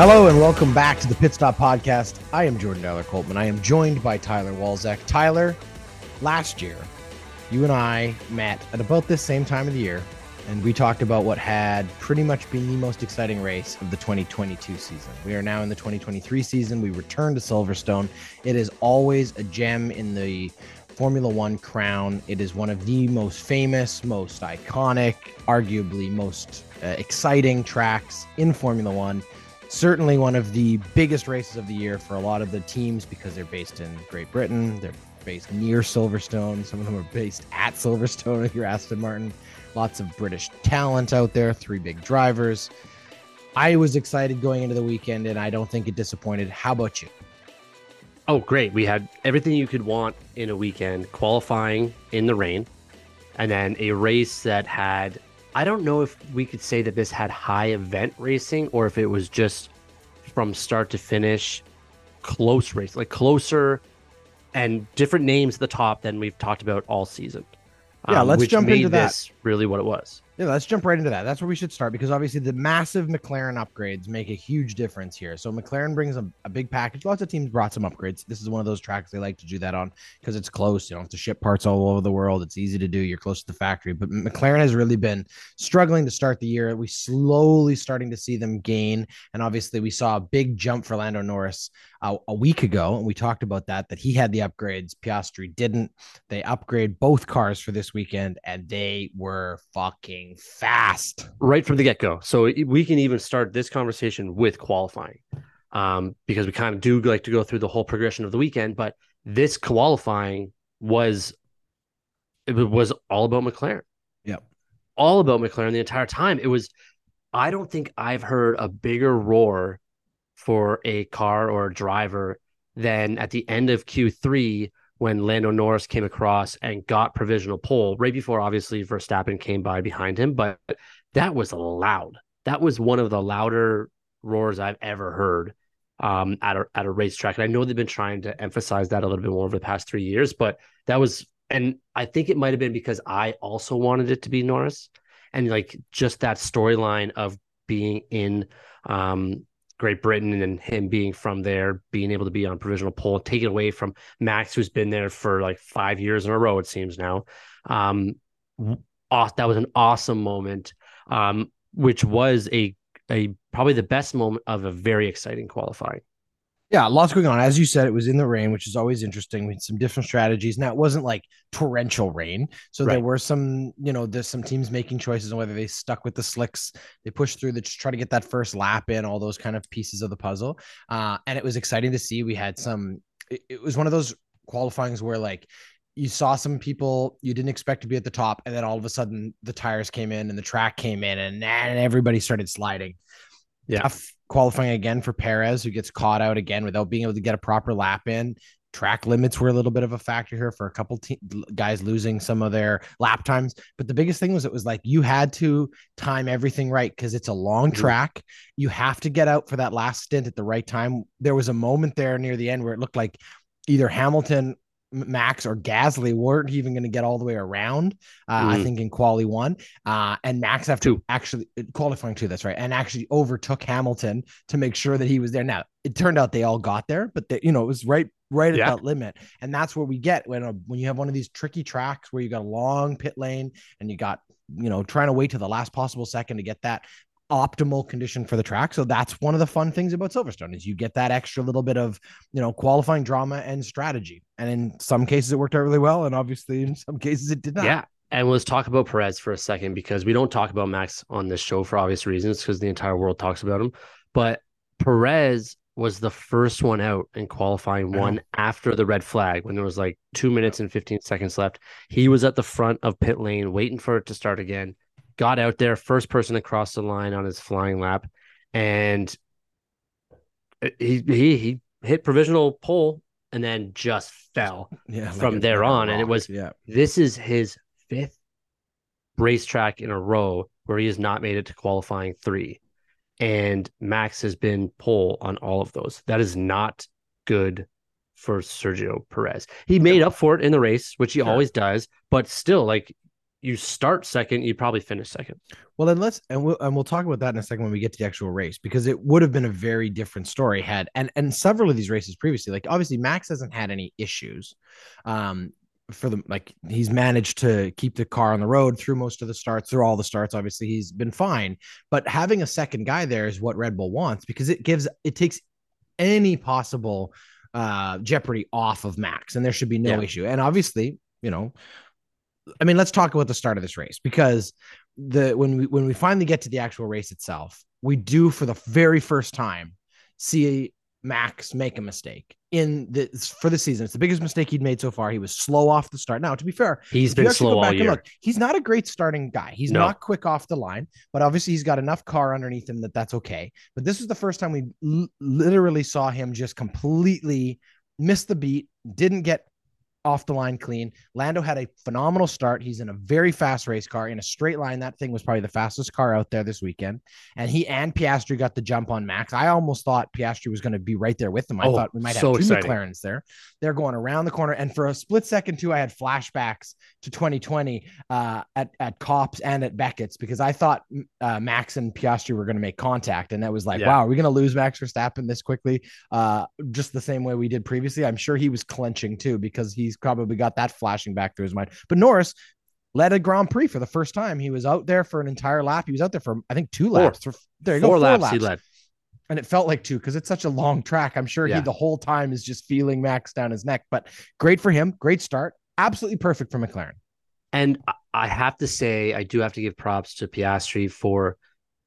Hello and welcome back to the Pit Stop Podcast. I am Jordan Dowler Coltman. I am joined by Tyler Walzek. Tyler, last year, you and I met at about this same time of the year, and we talked about what had pretty much been the most exciting race of the 2022 season. We are now in the 2023 season. We return to Silverstone. It is always a gem in the Formula One crown. It is one of the most famous, most iconic, arguably most uh, exciting tracks in Formula One certainly one of the biggest races of the year for a lot of the teams because they're based in Great Britain. They're based near Silverstone. Some of them are based at Silverstone if you're Aston Martin. Lots of British talent out there, three big drivers. I was excited going into the weekend and I don't think it disappointed. How about you? Oh, great. We had everything you could want in a weekend qualifying in the rain, and then a race that had I don't know if we could say that this had high event racing or if it was just from start to finish close race, like closer and different names at the top than we've talked about all season. Yeah, um, let's jump into that. Really, what it was. Yeah, let's jump right into that. That's where we should start because obviously the massive McLaren upgrades make a huge difference here. So McLaren brings a, a, big package. Lots of teams brought some upgrades. This is one of those tracks they like to do that on because it's close. You don't have to ship parts all over the world. It's easy to do. You're close to the factory. But McLaren has really been struggling to start the year. We slowly starting to see them gain, and obviously we saw a big jump for Lando Norris uh, a week ago, and we talked about that. That he had the upgrades. Piastri didn't. They upgrade both cars for this weekend, and they were fucking fast fast right from the get go. So we can even start this conversation with qualifying um, because we kind of do like to go through the whole progression of the weekend. But this qualifying was it was all about McLaren. Yep, all about McLaren the entire time. It was. I don't think I've heard a bigger roar for a car or a driver than at the end of Q3 when Lando Norris came across and got provisional pole right before obviously Verstappen came by behind him. But that was loud. That was one of the louder roars I've ever heard um, at a at a racetrack. And I know they've been trying to emphasize that a little bit more over the past three years, but that was and I think it might have been because I also wanted it to be Norris. And like just that storyline of being in um, Great Britain and him being from there, being able to be on provisional pole, take it away from Max, who's been there for like five years in a row, it seems now. Um, that was an awesome moment, um, which was a a probably the best moment of a very exciting qualifying. Yeah, lots going on. As you said, it was in the rain, which is always interesting. We had some different strategies. Now it wasn't like torrential rain, so right. there were some, you know, there's some teams making choices on whether they stuck with the slicks, they pushed through, just try to get that first lap in, all those kind of pieces of the puzzle. Uh, and it was exciting to see. We had some. It, it was one of those qualifyings where like you saw some people you didn't expect to be at the top, and then all of a sudden the tires came in and the track came in, and, and everybody started sliding. Yeah qualifying again for Perez, who gets caught out again without being able to get a proper lap in. Track limits were a little bit of a factor here for a couple te- guys losing some of their lap times. But the biggest thing was it was like you had to time everything right because it's a long track. You have to get out for that last stint at the right time. There was a moment there near the end where it looked like either Hamilton Max or Gasly weren't even going to get all the way around. Uh, mm. I think in quali one, uh, and Max have to actually qualifying two. That's right, and actually overtook Hamilton to make sure that he was there. Now it turned out they all got there, but they, you know it was right right yeah. at that limit, and that's where we get when a, when you have one of these tricky tracks where you got a long pit lane and you got you know trying to wait to the last possible second to get that optimal condition for the track. So that's one of the fun things about Silverstone is you get that extra little bit of, you know, qualifying drama and strategy. And in some cases it worked out really well. And obviously in some cases it did not. Yeah. And let's talk about Perez for a second because we don't talk about Max on this show for obvious reasons because the entire world talks about him. But Perez was the first one out in qualifying one after the red flag when there was like two minutes and 15 seconds left. He was at the front of pit lane waiting for it to start again got out there, first person across the line on his flying lap, and he he he hit provisional pole and then just fell yeah, from like there on. And it was yeah. this is his fifth racetrack in a row where he has not made it to qualifying three. And Max has been pole on all of those. That is not good for Sergio Perez. He made up for it in the race, which he sure. always does, but still, like you start second, you probably finish second. Well, then let's and we'll and we'll talk about that in a second when we get to the actual race because it would have been a very different story had and and several of these races previously, like obviously Max hasn't had any issues. Um, for the like he's managed to keep the car on the road through most of the starts through all the starts obviously he's been fine but having a second guy there is what red bull wants because it gives it takes any possible uh jeopardy off of max and there should be no yeah. issue and obviously you know I mean, let's talk about the start of this race because the when we when we finally get to the actual race itself, we do for the very first time see Max make a mistake in this for the season. It's the biggest mistake he'd made so far. He was slow off the start. Now, to be fair, he's been slow all year. Look, he's not a great starting guy. He's no. not quick off the line, but obviously he's got enough car underneath him that that's okay. But this was the first time we l- literally saw him just completely miss the beat, didn't get off the line clean. Lando had a phenomenal start. He's in a very fast race car in a straight line. That thing was probably the fastest car out there this weekend. And he and Piastri got the jump on Max. I almost thought Piastri was going to be right there with them. I oh, thought we might have two exciting. McLarens there. They're going around the corner. And for a split second, too, I had flashbacks to 2020 uh, at, at Copse and at Beckett's because I thought uh, Max and Piastri were going to make contact. And that was like, yeah. wow, are we going to lose Max Verstappen this quickly? Uh, just the same way we did previously. I'm sure he was clenching too because he's probably got that flashing back through his mind. But Norris led a Grand Prix for the first time. He was out there for an entire lap. He was out there for I think two laps. Four. There you four go, four laps, laps. He led. And it felt like two because it's such a long track. I'm sure yeah. he the whole time is just feeling Max down his neck. But great for him. Great start. Absolutely perfect for McLaren. And I have to say, I do have to give props to Piastri for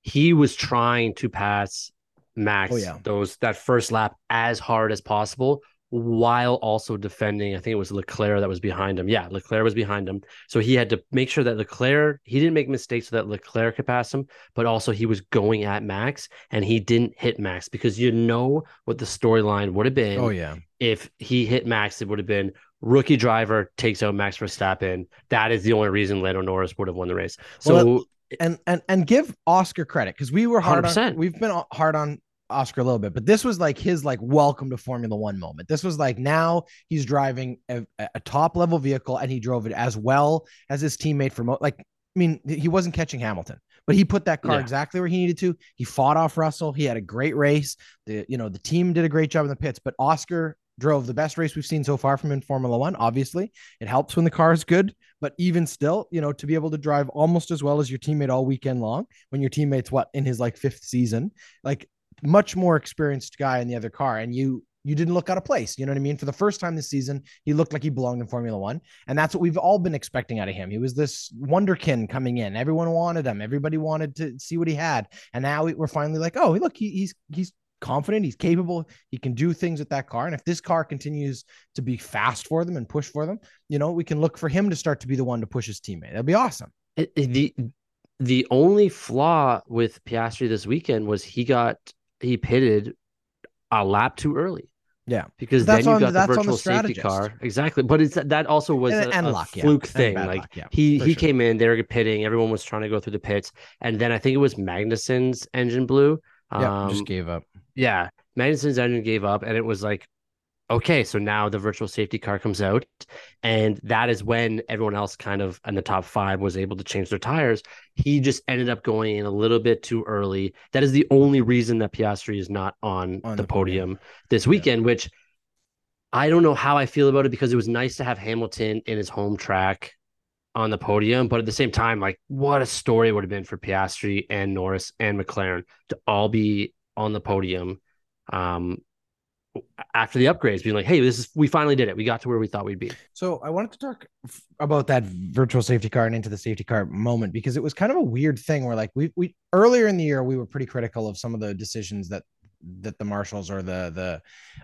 he was trying to pass Max oh, yeah. those that first lap as hard as possible while also defending. I think it was Leclerc that was behind him. Yeah, Leclerc was behind him. So he had to make sure that Leclerc, he didn't make mistakes so that Leclerc could pass him, but also he was going at Max and he didn't hit Max because you know what the storyline would have been. Oh, yeah. If he hit Max, it would have been rookie driver takes out Max Verstappen. That is the only reason Lando Norris would have won the race. So, well, and and and give Oscar credit because we were hard 100%. on we've been hard on Oscar a little bit, but this was like his like welcome to Formula One moment. This was like now he's driving a, a top level vehicle and he drove it as well as his teammate for mo- like I mean he wasn't catching Hamilton, but he put that car yeah. exactly where he needed to. He fought off Russell. He had a great race. The you know the team did a great job in the pits, but Oscar drove the best race we've seen so far from in Formula One. Obviously, it helps when the car is good, but even still, you know, to be able to drive almost as well as your teammate all weekend long, when your teammate's what in his like fifth season, like much more experienced guy in the other car, and you you didn't look out of place. You know what I mean? For the first time this season, he looked like he belonged in Formula One. And that's what we've all been expecting out of him. He was this wonderkin coming in. Everyone wanted him. Everybody wanted to see what he had. And now we're finally like, oh, look, he, he's he's confident. He's capable. He can do things with that car. And if this car continues to be fast for them and push for them, you know, we can look for him to start to be the one to push his teammate. That'd be awesome. The the only flaw with Piastri this weekend was he got he pitted a lap too early. Yeah, because then you on, got the virtual the safety car exactly. But it's that also was and, a, and a fluke yeah. thing. Like yeah, he he sure. came in, they were pitting, everyone was trying to go through the pits, and then I think it was Magnussen's engine blew. Yeah, um, just gave up. Yeah, Magnussen's engine gave up, and it was like okay, so now the virtual safety car comes out, and that is when everyone else kind of in the top five was able to change their tires. He just ended up going in a little bit too early. That is the only reason that Piastri is not on, on the, the, podium, podium this weekend, yeah. which I don't know how I feel about it because it was nice to have Hamilton in his home track on the podium, but at the same time, like what a story it would have been for Piastri and Norris and McLaren to all be on the podium. Um, after the upgrades being like hey this is we finally did it we got to where we thought we'd be so i wanted to talk about that virtual safety car and into the safety car moment because it was kind of a weird thing where like we we earlier in the year we were pretty critical of some of the decisions that that the marshals or the the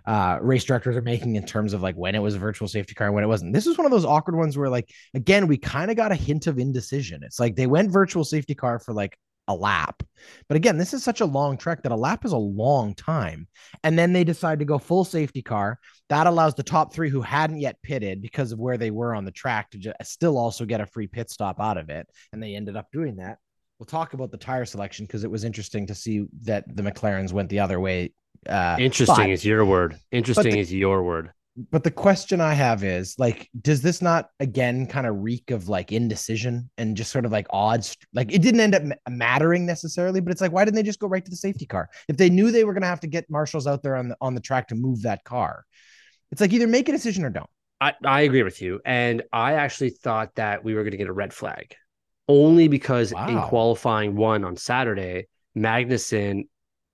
uh, race directors are making in terms of like when it was a virtual safety car and when it wasn't. This was one of those awkward ones where like again we kind of got a hint of indecision. It's like they went virtual safety car for like a lap. But again, this is such a long trek that a lap is a long time. And then they decide to go full safety car. That allows the top three who hadn't yet pitted because of where they were on the track to just still also get a free pit stop out of it. And they ended up doing that. We'll talk about the tire selection because it was interesting to see that the McLarens went the other way. Uh, interesting but, is your word. Interesting the, is your word but the question I have is like, does this not again kind of reek of like indecision and just sort of like odds? Like it didn't end up mattering necessarily, but it's like, why didn't they just go right to the safety car if they knew they were going to have to get marshals out there on the on the track to move that car? It's like either make a decision or don't. I, I agree with you, and I actually thought that we were going to get a red flag, only because wow. in qualifying one on Saturday, Magnussen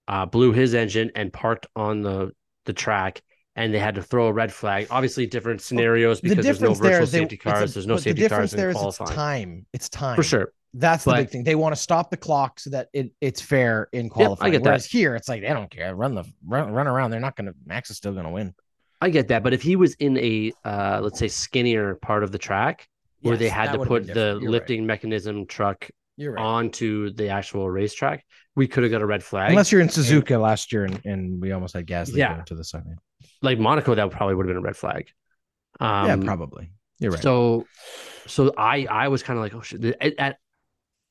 uh, blew his engine and parked on the the track and they had to throw a red flag. Obviously, different scenarios because the there's no virtual there, safety they, cars. A, there's no safety the cars there in qualifying. It's time. It's time for sure. That's the but, big thing. They want to stop the clock so that it, it's fair in qualifying. Yep, I get Whereas that. here, it's like they don't care. Run the run, run around. They're not going to. Max is still going to win. I get that, but if he was in a uh, let's say skinnier part of the track yes, where they had to put the lifting right. mechanism truck right. onto the actual racetrack, we could have got a red flag. Unless you're in Suzuka and, last year and, and we almost had Gasly yeah. to the side like Monaco, that probably would have been a red flag. Um, yeah, probably. You're right. So, so I I was kind of like, oh shit. At, at,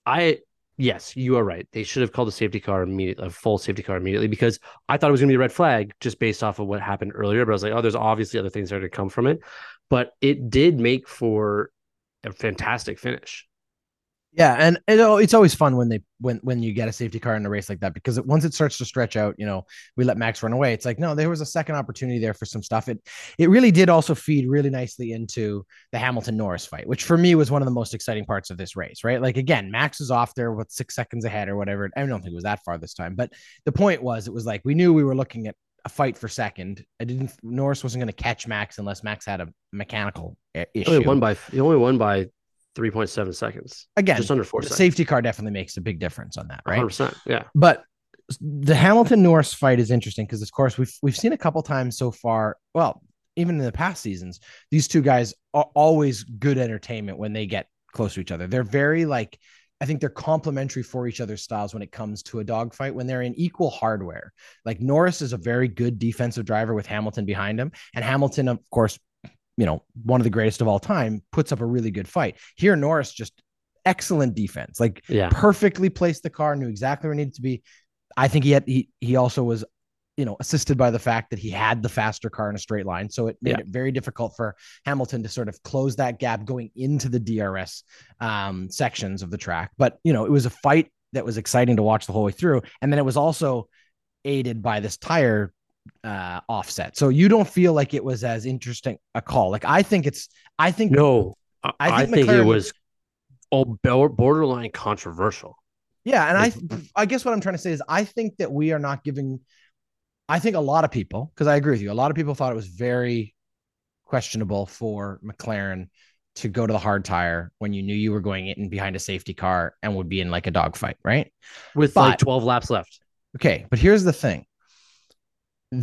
I yes, you are right. They should have called a safety car immediately, a full safety car immediately, because I thought it was going to be a red flag just based off of what happened earlier. But I was like, oh, there's obviously other things that are to come from it. But it did make for a fantastic finish. Yeah, and it's always fun when they when when you get a safety car in a race like that because it, once it starts to stretch out, you know, we let Max run away. It's like no, there was a second opportunity there for some stuff. It it really did also feed really nicely into the Hamilton Norris fight, which for me was one of the most exciting parts of this race. Right, like again, Max is off there with six seconds ahead or whatever. I don't think it was that far this time, but the point was, it was like we knew we were looking at a fight for second. I didn't. Norris wasn't going to catch Max unless Max had a mechanical issue. He only won by he only won by 3.7 seconds. Again, just under four seconds. Safety car definitely makes a big difference on that, right? 100%. Yeah. But the Hamilton Norris fight is interesting because, of course, we've we've seen a couple times so far. Well, even in the past seasons, these two guys are always good entertainment when they get close to each other. They're very like I think they're complementary for each other's styles when it comes to a dogfight when they're in equal hardware. Like Norris is a very good defensive driver with Hamilton behind him, and Hamilton, of course, you know, one of the greatest of all time, puts up a really good fight. Here, Norris just excellent defense, like yeah. perfectly placed the car, knew exactly where it needed to be. I think he had he he also was, you know, assisted by the fact that he had the faster car in a straight line, so it made yeah. it very difficult for Hamilton to sort of close that gap going into the DRS um, sections of the track. But you know, it was a fight that was exciting to watch the whole way through, and then it was also aided by this tire uh, offset. So you don't feel like it was as interesting a call. Like I think it's, I think no, I, I think, it was all borderline controversial. Yeah, and I, I guess what I'm trying to say is I think that we are not giving. I think a lot of people, because I agree with you, a lot of people thought it was very questionable for McLaren to go to the hard tire when you knew you were going in behind a safety car and would be in like a dogfight, right? With but, like 12 laps left. Okay, but here's the thing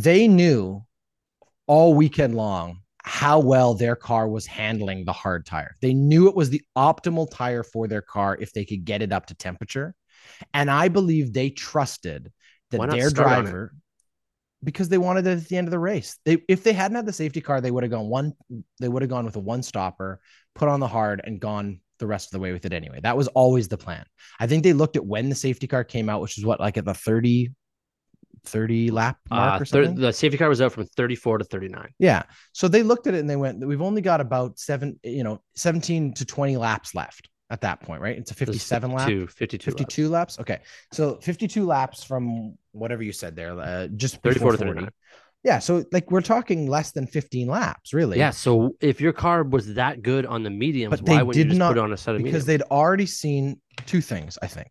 they knew all weekend long how well their car was handling the hard tire. They knew it was the optimal tire for their car if they could get it up to temperature. And I believe they trusted that their driver because they wanted it at the end of the race. They if they hadn't had the safety car, they would have gone one they would have gone with a one stopper, put on the hard and gone the rest of the way with it anyway. That was always the plan. I think they looked at when the safety car came out, which is what like at the 30 30 lap mark uh, or something? the safety car was out from 34 to 39. Yeah. So they looked at it and they went, we've only got about seven, you know, 17 to 20 laps left at that point, right? It's a 57 52, lap. 52, 52 laps. laps. Okay. So 52 laps from whatever you said there, uh, just 34 to 39. Yeah, so like we're talking less than 15 laps, really. Yeah, so if your car was that good on the mediums, but why wouldn't you just not, put it on a set of because mediums? they'd already seen two things, I think.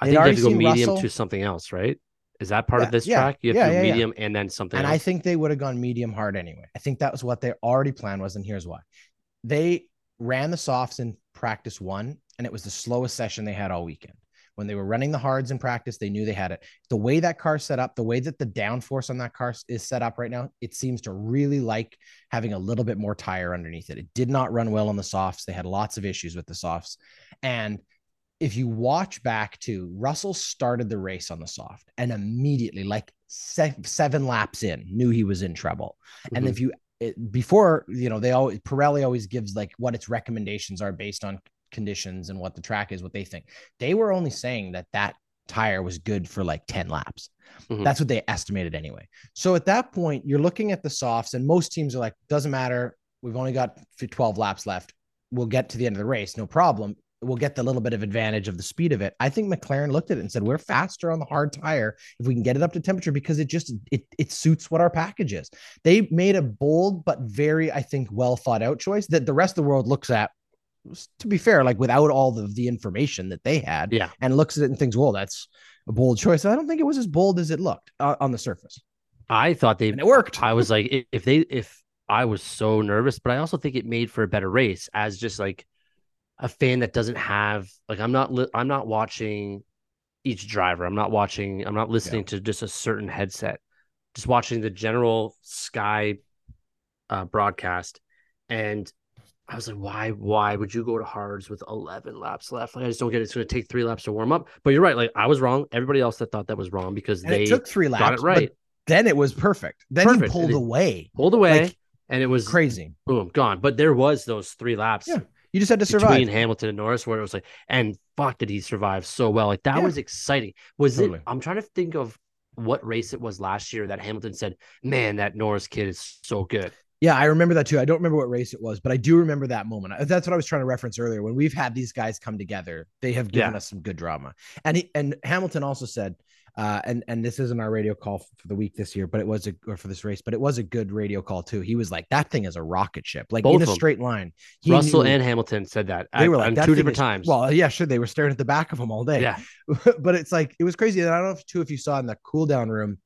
I think they have to go medium Russell, to something else, right? Is that part yeah, of this yeah, track? You have yeah, to medium and then something. And else? I think they would have gone medium hard anyway. I think that was what they already planned was, and here's why. They ran the softs in practice one, and it was the slowest session they had all weekend. When they were running the hards in practice, they knew they had it. The way that car set up, the way that the downforce on that car is set up right now, it seems to really like having a little bit more tire underneath it. It did not run well on the softs. They had lots of issues with the softs. And if you watch back to Russell started the race on the soft and immediately, like se- seven laps in, knew he was in trouble. Mm-hmm. And if you it, before you know they always Pirelli always gives like what its recommendations are based on conditions and what the track is, what they think. They were only saying that that tire was good for like 10 laps. Mhm. That's what they estimated anyway. So at that point, you're looking at the softs, and most teams are like, doesn't matter. We've only got 12 laps left. We'll get to the end of the race, no problem. We'll get the little bit of advantage of the speed of it. I think McLaren looked at it and said, "We're faster on the hard tire if we can get it up to temperature because it just it it suits what our package is." They made a bold but very, I think, well thought out choice that the rest of the world looks at. To be fair, like without all of the information that they had, Yeah. and looks at it and thinks, "Well, that's a bold choice." I don't think it was as bold as it looked uh, on the surface, I thought they and it worked. I was like, if they, if I was so nervous, but I also think it made for a better race as just like a fan that doesn't have, like, I'm not, li- I'm not watching each driver. I'm not watching, I'm not listening to just a certain headset, just watching the general Sky uh, broadcast. And I was like, why, why would you go to hards with 11 laps left? Like, I just don't get it. It's going to take three laps to warm up. But you're right. Like, I was wrong. Everybody else that thought that was wrong because and they took three laps, got it right. but then it was perfect. Then Perfect. he pulled away, pulled away, Like, and it was crazy. boom gone. But there was those three laps Yeah, You just had to survive between. Hamilton and Norris where it was like, and fuck, did he survive so well? Like that Yeah. was exciting. Was Totally. it? I'm trying to think of what race it was last year that Hamilton said, "Man, that Norris kid is so good." Yeah, I remember that too. I don't remember what race it was, but I do remember that moment. That's what I was trying to reference earlier. When we've had these guys come together, they have given Yeah. us some good drama. And he, and Hamilton also said, uh, and and this isn't our radio call for the week this year, but it was a or for this race, but it was a good radio call too. He was like, "That thing is a rocket ship, like Both in a straight line." He Russell knew- and Hamilton said that. they were like two different is-" times. Well, yeah, sure, they were staring at the back of him all day. yeah, but it's like it was crazy. And I don't know if too if you saw in the cool down room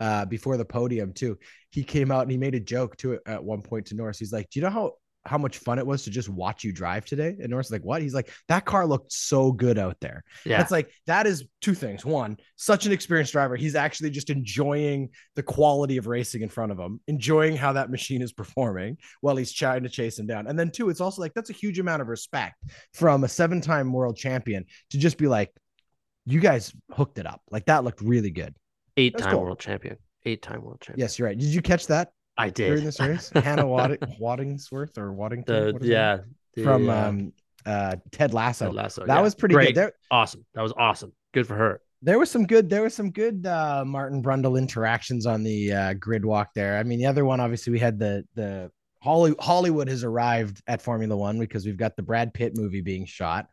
uh before the podium too. He came out and he made a joke to it at one point to Norris. He's like, "Do you know how how much fun it was to just watch you drive today?" And Norris is like, "What?" He's like, "That car looked so good out there." yeah. It's like that is two things. One, such an experienced driver. He's actually just enjoying the quality of racing in front of him, enjoying how that machine is performing while he's trying to chase him down. And then two, it's also like that's a huge amount of respect from a seven-time world champion to just be like, you guys hooked it up. Like that looked really good. Eight-time cool. world champion. Eight-time world champion. Yes, you're right. Did you catch that I did. during this race? Hannah Wadding- Waddingsworth or Waddington? the What is her name? yeah the, From uh, um uh Ted Lasso. Ted Lasso, that yeah. was pretty Great. good. There, awesome. That was awesome. Good for her. there was some good there was some good uh martin brundle interactions on the uh grid walk there i mean the other one obviously we had the the Holly, hollywood has arrived at formula one because we've got the brad pitt movie being shot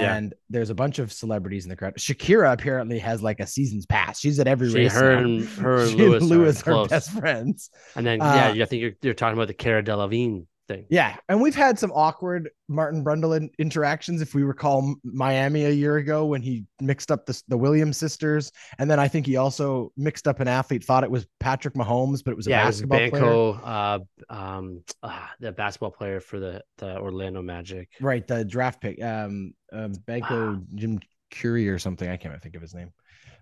Yeah. and there's a bunch of celebrities in the crowd. Shakira apparently has like a season's pass. She's at every She, race her now. and her and Lewis, Lewis are are best friends. And then Uh, yeah, I think you're you're talking about the Cara Delevingne thing. yeah and we've had some awkward martin brundle interactions if we recall miami a year ago when he mixed up the, the williams sisters and then i think he also mixed up an athlete thought it was patrick mahomes but it was a yeah, it was basketball player Banco, uh, um, uh, the basketball player for the, the Orlando Magic. right the draft pick um, um banco Ah. jim curie or something i can't even think of his name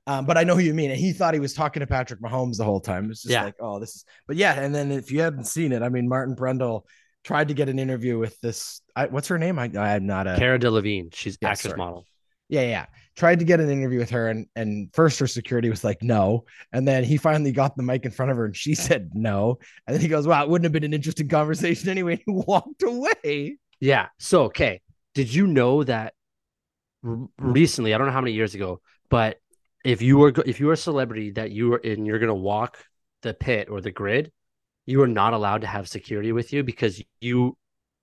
um, but I know who you mean. And he thought he was talking to Patrick Mahomes the whole time. It's just Yeah. like, oh, this is, but yeah. And then if you hadn't seen it, I mean, Martin Brundle tried to get an interview with this. I, what's her name? I, I'm not a, Cara Delevingne, she's Yeah, actress sorry. model. Yeah, yeah. Tried to get an interview with her, and and first her security was like no, and then he finally got the mic in front of her, and she said no, and then he goes, "Wow, it wouldn't have been an interesting conversation anyway." And he walked away. Yeah. So okay, did you know that r- recently? I don't know how many years ago, but if you were if you were a celebrity that you were in, you're gonna walk the pit or the grid, you are not allowed to have security with you because you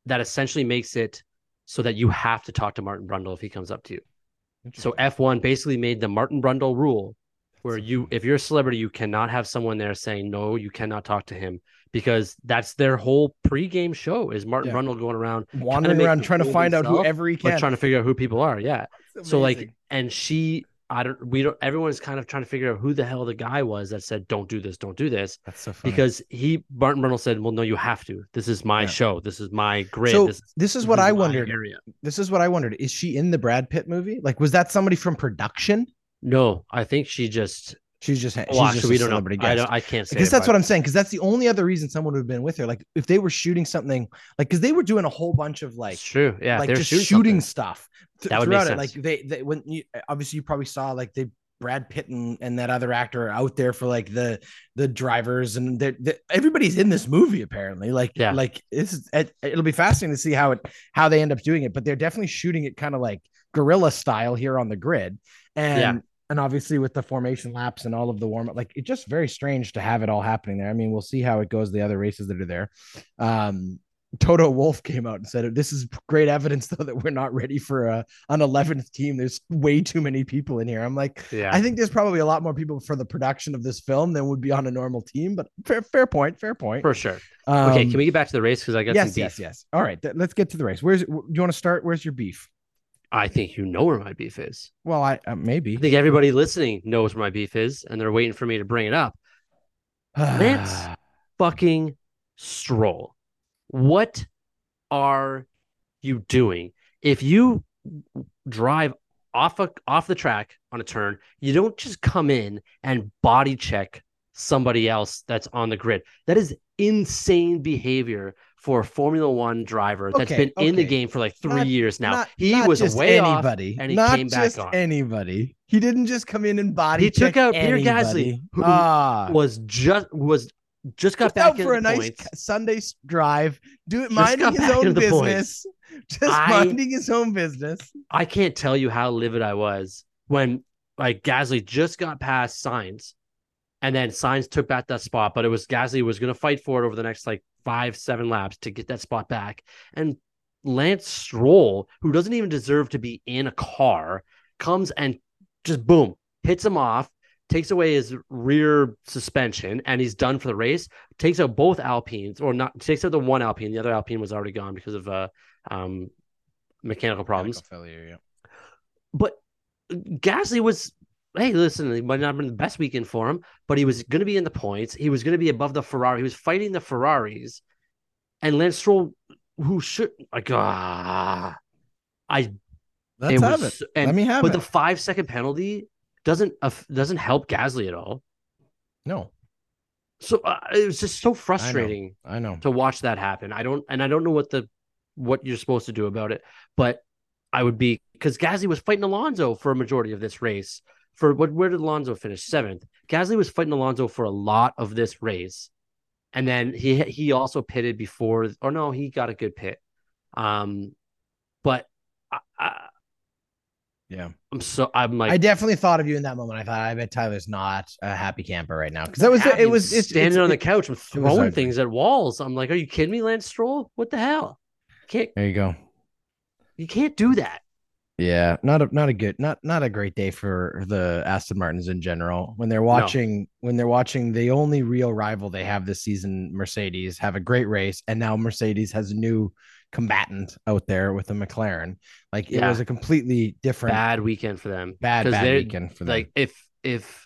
that essentially makes it so that you have to talk to Martin Brundle if he comes up to you. So F1 basically made the Martin Brundle rule where you if you're a celebrity you cannot have someone there saying no you cannot talk to him because that's their whole pregame show is Martin Yeah. Brundle going around wandering around trying to find out himself, whoever he like can. trying to figure out who people are yeah so like and she I don't we don't everyone's kind of trying to figure out who the hell the guy was that said don't do this don't do this that's so funny. because he Martin Brundle said well no you have to this is my Yeah. show this is my grid so this is, this is what I wondered. area. This is what I wondered. Is she in the Brad Pitt movie? Like, was that somebody from production? no I think she just She's just she's well, just we don't know celebrity I don't I can't say because that's what I'm saying. Because that's the only other reason someone would have been with her. Like if they were shooting something, like because they were doing a whole bunch of like it's true yeah like just shooting, shooting, stuff th- That would make throughout it. sense. Like they, they when you eh, obviously you probably saw like they Brad Pitt and, and that other actor out there for like the the drivers and they're, they everybody's in this movie apparently. Like Yeah. like it's it, it'll be fascinating to see how it how they end up doing it. But they're definitely shooting it kind of like guerrilla style here on the grid. And Yeah. And obviously with the formation laps and all of the warm up, like it's just very strange to have it all happening there. I mean, we'll see how it goes the other races that are there. Um, Toto Wolff came out and said, "This is great evidence, though, that we're not ready for a an 11th team. There's way too many people in here." I'm like, yeah. I think there's probably a lot more people for the production of this film than would be on a normal team. But fair, fair point, fair point, for sure. Um, okay, can we get back to the race because I got yes, some beef. Yes, yes, All right, th- let's get to the race. Where's do you want to start? Where's your beef? I think you know where my beef is. Well, I uh, maybe. I think everybody listening knows where my beef is, and they're waiting for me to bring it up. Lance fucking Stroll. What are you doing? If you drive off a, off the track on a turn, you don't just come in and body check somebody else that's on the grid. That is insane behavior for a Formula One driver that's okay, been okay. in the game for like three not, years now. Not, he not was way anybody. off and he not came back on. Anybody. He didn't just come in and body. He took out anybody. Pierre Gasly, who ah. was just was just got just back for a nice Sunday drive. Do it, minding his own business. Just I, minding his own business. I can't tell you how livid I was when like Gasly just got past Sainz, and then Sainz took back that spot, but it was Gasly was going to fight for it over the next like five, seven laps to get that spot back, and Lance Stroll, who doesn't even deserve to be in a car, comes and just boom hits him off takes away his rear suspension and he's done for the race. Takes out both Alpines, or not takes out the one Alpine. The other Alpine was already gone because of uh, um, mechanical problems. Mechanical failure, yeah. But Gasly was, hey, listen, it might not have been the best weekend for him, but he was going to be in the points. He was going to be above the Ferrari. He was fighting the Ferraris, and Lance Stroll, who should like ah, I. Let's it have was, it. And, Let me have but it. the five second penalty doesn't uh, doesn't help Gasly at all. No. So uh, it was just so frustrating. I know. I know. to watch that happen. I don't, and I don't know what the what you're supposed to do about it, but I would be because Gasly was fighting Alonso for a majority of this race. For what? Where did Alonso finish? Seventh. Gasly was fighting Alonso for a lot of this race, and then he he also pitted before. Or no, he got a good pit. Um, but I, I, yeah. I'm so I'm like I definitely thought of you in that moment. I thought I bet Tyler's not a happy camper right now because that was it was it's, standing it's, on the couch and throwing things at walls. I'm like, are you kidding me, Lance Stroll? What the hell? Can't there you go. You can't do that. Yeah, not a not a good not not a great day for the Aston Martins in general. When they're watching no. when they're watching the only real rival they have this season, Mercedes, have a great race, and now Mercedes has a new combatant out there with a McLaren. Like it was a completely different bad weekend for them. Bad bad weekend for them. Like if if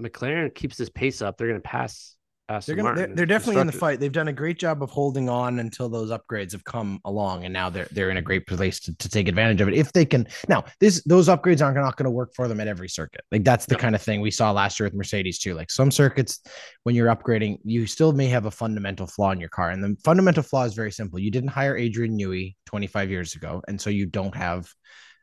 McLaren keeps this pace up, they're going to pass they're, gonna, they're, they're, definitely in the fight. They've done a great job of holding on until those upgrades have come along, and now they're they're in a great place to, to take advantage of it if they can. Now, this those upgrades aren't not going to work for them at every circuit. Like that's the kind of thing we saw last year with Mercedes too. Like some circuits, when you're upgrading, you still may have a fundamental flaw in your car, and the fundamental flaw is very simple. You didn't hire Adrian Newey 25 years ago, and so you don't have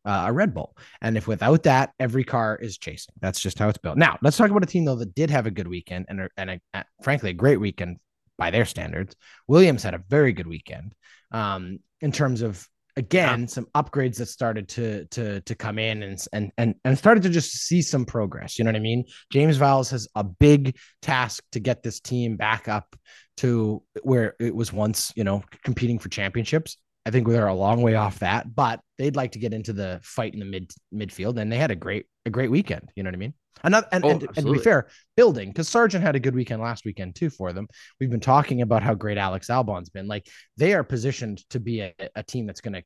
uh, a Red Bull. And if without that, every car is chasing. That's just how it's built. Now, let's talk about a team though that did have a good weekend and a, and a, a, frankly a great weekend by their standards. Williams had a very good weekend um, in terms of again yeah. some upgrades that started to to to come in and and and and started to just see some progress. You know what I mean? James Vowles has a big task to get this team back up to where it was once, you know, competing for championships. I think they're a long way off that, but they'd like to get into the fight in the mid midfield, and they had a great a great weekend. You know what I mean? Another and, oh, and, and, to be fair, building because Sargent had a good weekend last weekend too for them. We've been talking about how great Alex Albon's been. Like they are positioned to be a, a team that's going to,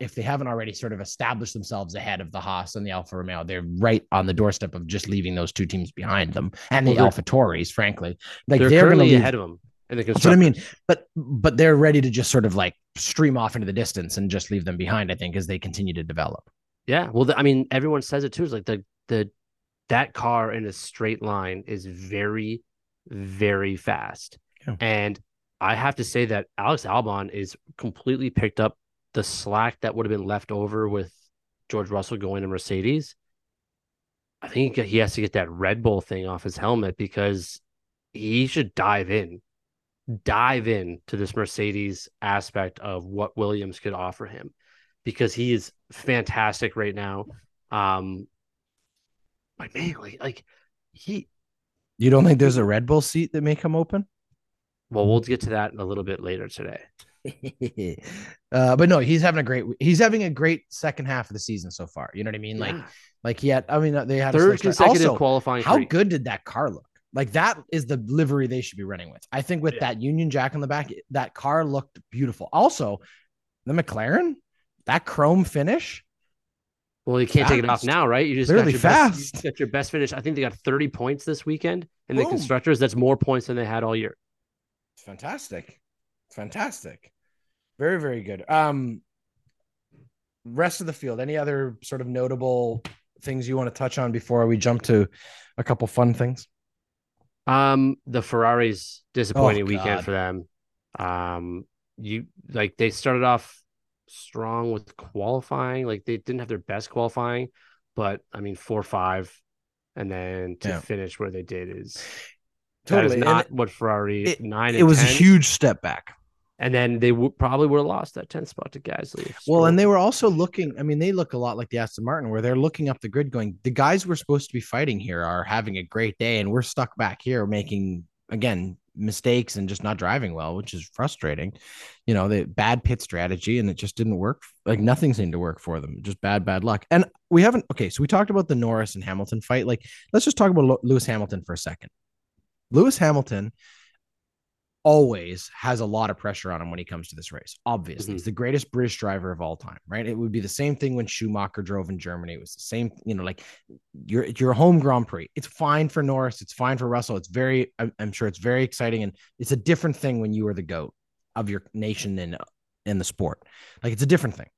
if they haven't already, sort of established themselves ahead of the Haas and the Alfa Romeo. They're right on the doorstep of just leaving those two teams behind them and the well, AlphaTauris. Frankly, like they're, they're going to be ahead of them. That's what I mean. But but they're ready to just sort of like stream off into the distance and just leave them behind. I think as they continue to develop. Yeah, well, the, I mean, everyone says it too. It's like the the that car in a straight line is very very fast, yeah. and I have to say that Alex Albon is completely picked up the slack that would have been left over with George Russell going to Mercedes. I think he has to get that Red Bull thing off his helmet because he should dive in dive in to this Mercedes aspect of what Williams could offer him because he is fantastic right now. Um, Like man, like like he. You don't think there's a Red Bull seat that may come open? Well, we'll get to that in a little bit later today. uh, but no, he's having a great. He's having a great second half of the season so far. You know what I mean? Yeah. Like, like he had. I mean, they had third consecutive also, qualifying. How good did that car look? Like that is the livery they should be running with. I think with yeah. that Union Jack on the back, that car looked beautiful. Also, the McLaren, that chrome finish. Well, you can't take it off now, right? You just really fast. Best, you got your best finish. I think they got 30 points this weekend in the constructors. That's more points than they had all year. Fantastic. Fantastic. Very, very good. Um rest of the field, any other sort of notable things you want to touch on before we jump to a couple fun things? Um, the Ferraris disappointing oh, weekend for them. Um, you like they started off strong with qualifying, like they didn't have their best qualifying, but I mean four five, and then to yeah. finish where they did is totally that is not and what Ferrari it, nine. It was 10. a huge step back and then they w- probably would have lost that 10th spot to Gasly. Well, and they were also looking, I mean, they look a lot like the Aston Martin, where they're looking up the grid going, the guys we're supposed to be fighting here are having a great day, and we're stuck back here making, again, mistakes and just not driving well, which is frustrating. You know, the bad pit strategy, and it just didn't work. Like nothing seemed to work for them. Just bad, bad luck. And we haven't, okay, so we talked about the Norris and Hamilton fight. Like, let's just talk about Lewis Hamilton for a second. Lewis Hamilton always has a lot of pressure on him when he comes to this race. Obviously, mm-hmm. he's the greatest British driver of all time, right? It would be the same thing when Schumacher drove in Germany. It was the same, you know, like your your home Grand Prix. It's fine for Norris. It's fine for Russell. It's very, I'm, I'm sure it's very exciting, and it's a different thing when you are the goat of your nation and in the sport. Like it's a different thing,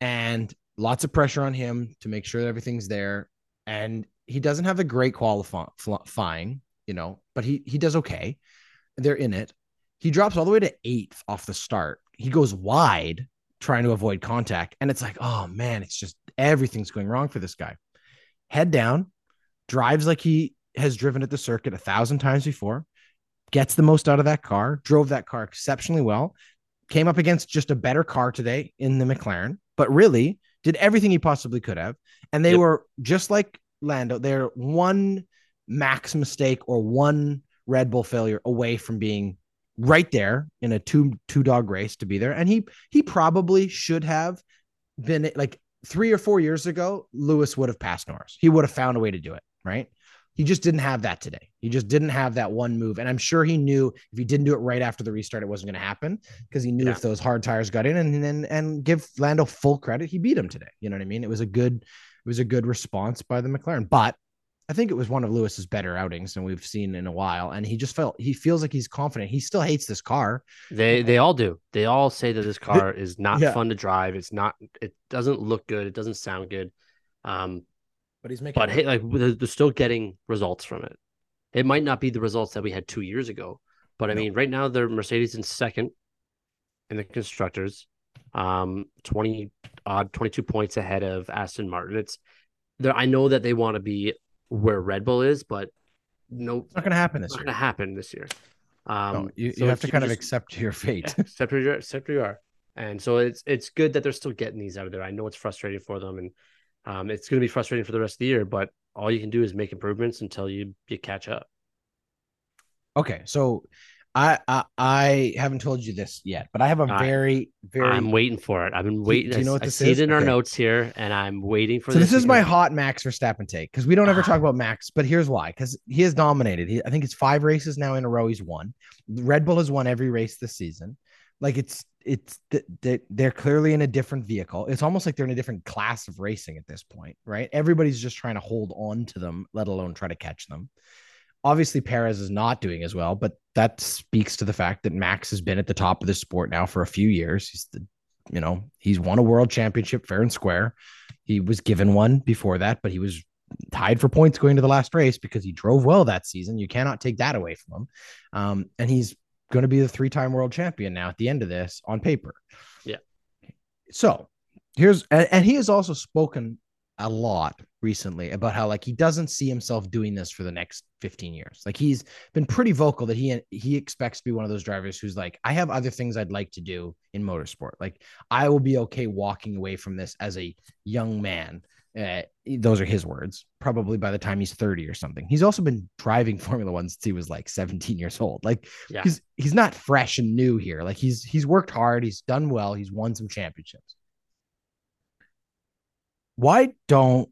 and lots of pressure on him to make sure that everything's there. And he doesn't have a great qualifying, you know, but he he does okay. They're in it he drops all the way to eighth off the start. He goes wide trying to avoid contact. And it's like, oh man, it's just everything's going wrong for this guy. Head down, drives like he has driven at the circuit a thousand times before, gets the most out of that car, drove that car exceptionally well, came up against just a better car today in the McLaren, but really did everything he possibly could have. And they yep. were just like Lando, they're one max mistake or one Red Bull failure away from being right there in a two two dog race to be there. And he he probably should have been like 3 or 4 years ago Lewis would have passed Norris. He would have found a way to do it right? He just didn't have that today. He just didn't have that one move. And i'm sure he knew if he didn't do it right after the restart it wasn't going to happen because he knew yeah. if those hard tires got in and then and give Lando full credit he beat him today. You know what i mean? It was a good it was a good response by the McLaren. But I think it was one of Lewis's better outings than we've seen in a while, and he just felt he feels like he's confident. He still hates this car. They they all do. They all say that this car is not yeah. fun to drive. It's not. It doesn't look good. It doesn't sound good. Um, but he's making. But hey, like they're still getting results from it. It might not be the results that we had two years ago, but I no. mean, right now they're Mercedes in second in the constructors, um, twenty odd, twenty two points ahead of Aston Martin. It's there. I know that they want to be where Red Bull is, but no, it's not going to happen this not year. Going to happen this year. Um, no, you, so you have to kind just, of accept your fate. Yeah, accept where you are. Accept where you are. And so it's it's good that they're still getting these out of there. I know it's frustrating for them, and um, it's going to be frustrating for the rest of the year. But all you can do is make improvements until you you catch up. Okay, so I, I, I haven't told you this yet, but I have a very very. I'm waiting for it. I've been waiting. Do you know what this I see is? it in our okay. notes here, and I'm waiting for. So this, this is my hot Max for Verstappen take because we don't ever ah. talk about Max, but here's why: because he has dominated. He, I think it's five races now in a row. He's won. Red Bull has won every race this season. Like it's it's they're clearly in a different vehicle. It's almost like they're in a different class of racing at this point, right? Everybody's just trying to hold on to them, let alone try to catch them. Obviously, Perez is not doing as well, but that speaks to the fact that Max has been at the top of the sport now for a few years. He's the, you know, he's won a world championship fair and square. He was given one before that, but he was tied for points going to the last race because he drove well that season. You cannot take that away from him. Um, and he's going to be the three time world champion now at the end of this on paper. Yeah. So here's, and, and he has also spoken a lot recently about how like he doesn't see himself doing this for the next 15 years. Like he's been pretty vocal that he he expects to be one of those drivers who's like I have other things I'd like to do in motorsport. Like I will be okay walking away from this as a young man Uh, those are his words. Probably by the time he's 30 or something. He's also been driving Formula One since he was like 17 years old. Like yeah. he's he's not fresh and new here. Like he's he's worked hard. He's done well. He's won some championships. Why don't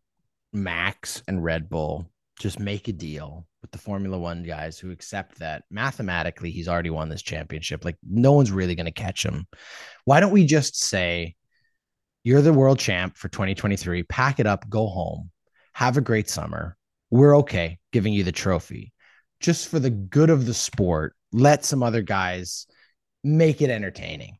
Max and Red Bull just make a deal with the Formula One guys who accept that mathematically he's already won this championship? Like no one's really going to catch him. Why don't we just say you're the world champ for 2023. Pack it up, go home, have a great summer. We're okay giving you the trophy. Just for the good of the sport, let some other guys make it entertaining.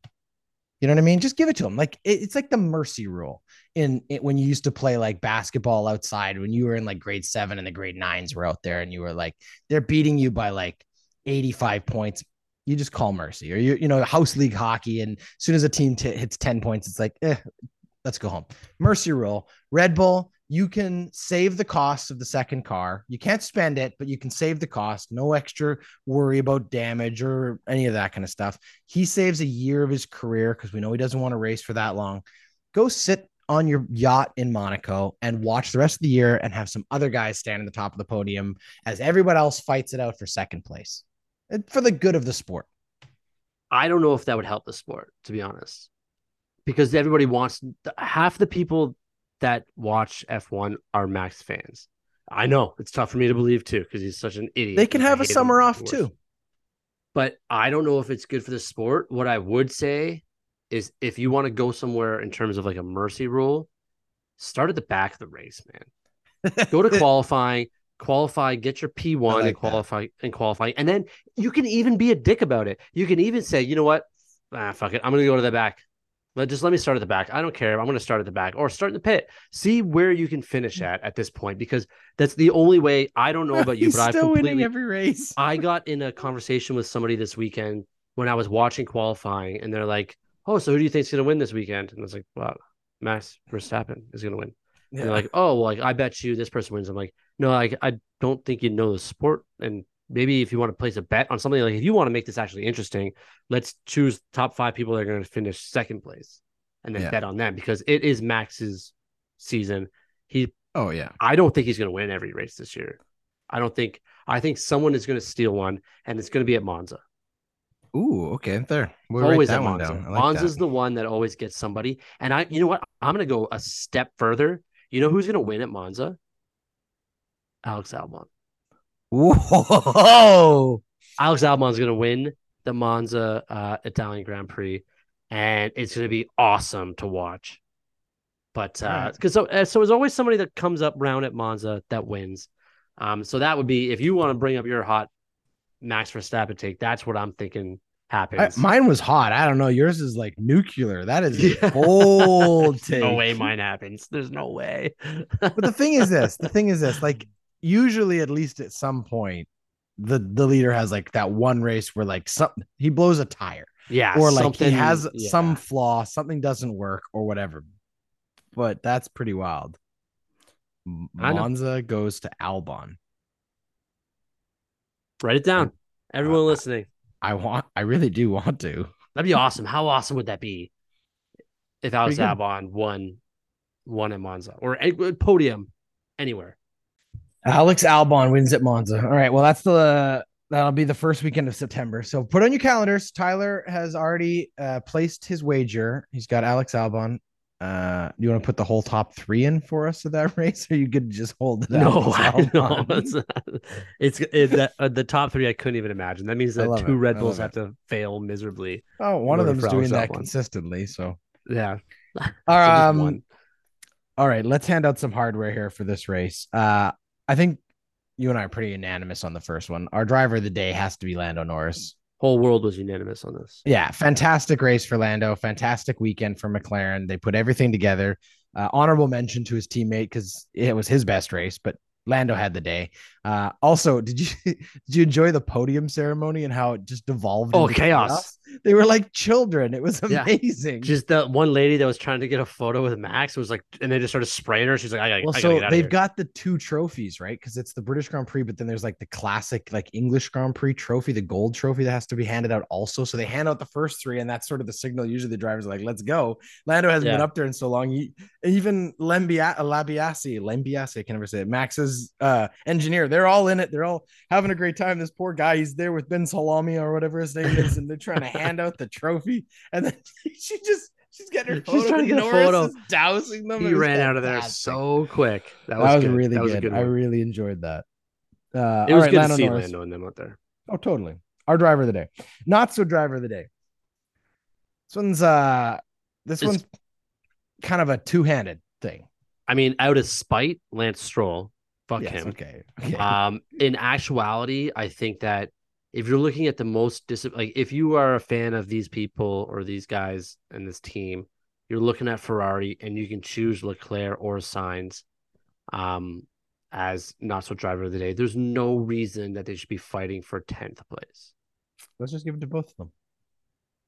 You know what I mean? Just give it to them. Like it, it's like the mercy rule in it, when you used to play like basketball outside when you were in like grade seven and the grade nines were out there and you were like they're beating you by like 85 points. You just call mercy or you you know house league hockey and as soon as a team t- hits 10 points it's like eh, let's go home. Mercy rule. Red Bull, you can save the cost of the second car. You can't spend it, but you can save the cost. No extra worry about damage or any of that kind of stuff. He saves a year of his career because we know he doesn't want to race for that long. Go sit on your yacht in Monaco and watch the rest of the year and have some other guys stand at the top of the podium as everyone else fights it out for second place for the good of the sport. I don't know if that would help the sport, to be honest because everybody wants half the people that watch F1 are Max fans. I know it's tough for me to believe too because he's such an idiot. They can have a summer off too. But I don't know if it's good for the sport. What I would say is if you want to go somewhere in terms of like a mercy rule, start at the back of the race, man. go to qualifying, qualify, get your P1 like and qualify that. and qualify. And then you can even be a dick about it. You can even say, you know what? Ah, fuck it. I'm gonna go to the back. Let just let me start at the back. I don't care. I'm going to start at the back or start in the pit. See where you can finish at at this point because that's the only way. I don't know about you, but I've completely winning every race. I got in a conversation with somebody this weekend when I was watching qualifying, and they're like, "Oh, so who do you think's going to win this weekend?" And I was like, "Well, Max Verstappen is going to win." Yeah. And they're like, "Oh, well, like I bet you this person wins." I'm like, "No, like I don't think you know the sport and maybe if you want to place a bet on something like if you want to make this actually interesting, let's choose top five people that are going to finish second place and then yeah. bet on them because it is Max's season. He oh yeah. I don't think he's going to win every race this year. I don't think I think someone is going to steal one and it's going to be at Monza. Ooh, okay, there. We'll always at Monza. Like Monza's that. the one that always gets somebody. And I, you know what? I'm going to go a step further. You know who's going to win at Monza? Alex Albon. Whoa! Alex Albon's going to win the Monza uh, Italian Grand Prix, and it's going to be awesome to watch. But because uh, so uh, so there's always somebody that comes up round at Monza that wins. Um, so that would be if you want to bring up your hot Max Verstappen take. That's what I'm thinking happens. I, mine was hot. I don't know. Yours is like nuclear. That is yeah. bold take. no way mine happens. There's no way. but the thing is this. The thing is this. Like usually at least at some point the the leader has like that one race where like some he blows a tire. Yeah or like he has yeah. some flaw something doesn't work or whatever. But that's pretty wild. Monza goes to albon. Write it down. Everyone uh, listening. I want i really do want to. That'd be awesome. How awesome would that be if alex albon won won at monza or a podium anywhere Alex Albon wins at Monza. All right. Well, that's the that'll be the first weekend of September. So put on your calendars. Tyler has already uh, placed his wager. He's got Alex Albon. Uh, do you want to put the whole top three in for us of that race, or you could just hold it? No, I. It's, it's it, that, uh, the top three. I couldn't even imagine. That means that two it. Red Bulls have to fail miserably. Oh, one of them's doing that one. consistently. So yeah. um. All right, let's hand out some hardware here for this race. Uh, I think you and I are pretty unanimous on the first one. Our driver of the day has to be Lando Norris. Whole world was unanimous on this. Yeah, fantastic race for Lando. Fantastic weekend for McLaren. They put everything together. Uh, honorable mention to his teammate because it was his best race, but Lando had the day. Uh, also, did you did you enjoy the podium ceremony and how it just devolved? Oh, chaos. chaos. They were like children. It was amazing. Yeah. Just the one lady that was trying to get a photo with Max was like, and they just started spraying her. She's like, I gotta, Well, I so they've got the two trophies, right? Because it's the British Grand Prix, but then there's like the classic, like English Grand Prix trophy, the gold trophy that has to be handed out also. So they hand out the first three, and that's sort of the signal. Usually the drivers are like, "Let's go." Lando hasn't yeah. been up there in so long. He, even Lembia, Labiasi, Lembiasi, I can never say it. Max's uh, engineer, they're all in it. They're all having a great time. This poor guy, he's there with Ben Salami or whatever his name is, and they're trying to hand out the trophy. And then she just she's getting her photo. She's trying to get a photo, dousing them. He ran out of there so quick. That was, that was really that was good. I really enjoyed that. Uh, it was right, good Lando to see Norris. Lando and them out there. Oh, totally. Our driver of the day, not so driver of the day. This one's uh, this it's, one's kind of a two handed thing. I mean, out of spite, Lance Stroll Fuck yes, him. Okay. okay. Um, in actuality, I think that if you're looking at the most dis- like if you are a fan of these people or these guys and this team, you're looking at Ferrari and you can choose Leclerc or Sainz um as not so driver of the day. There's no reason that they should be fighting for 10th place. Let's just give it to both of them.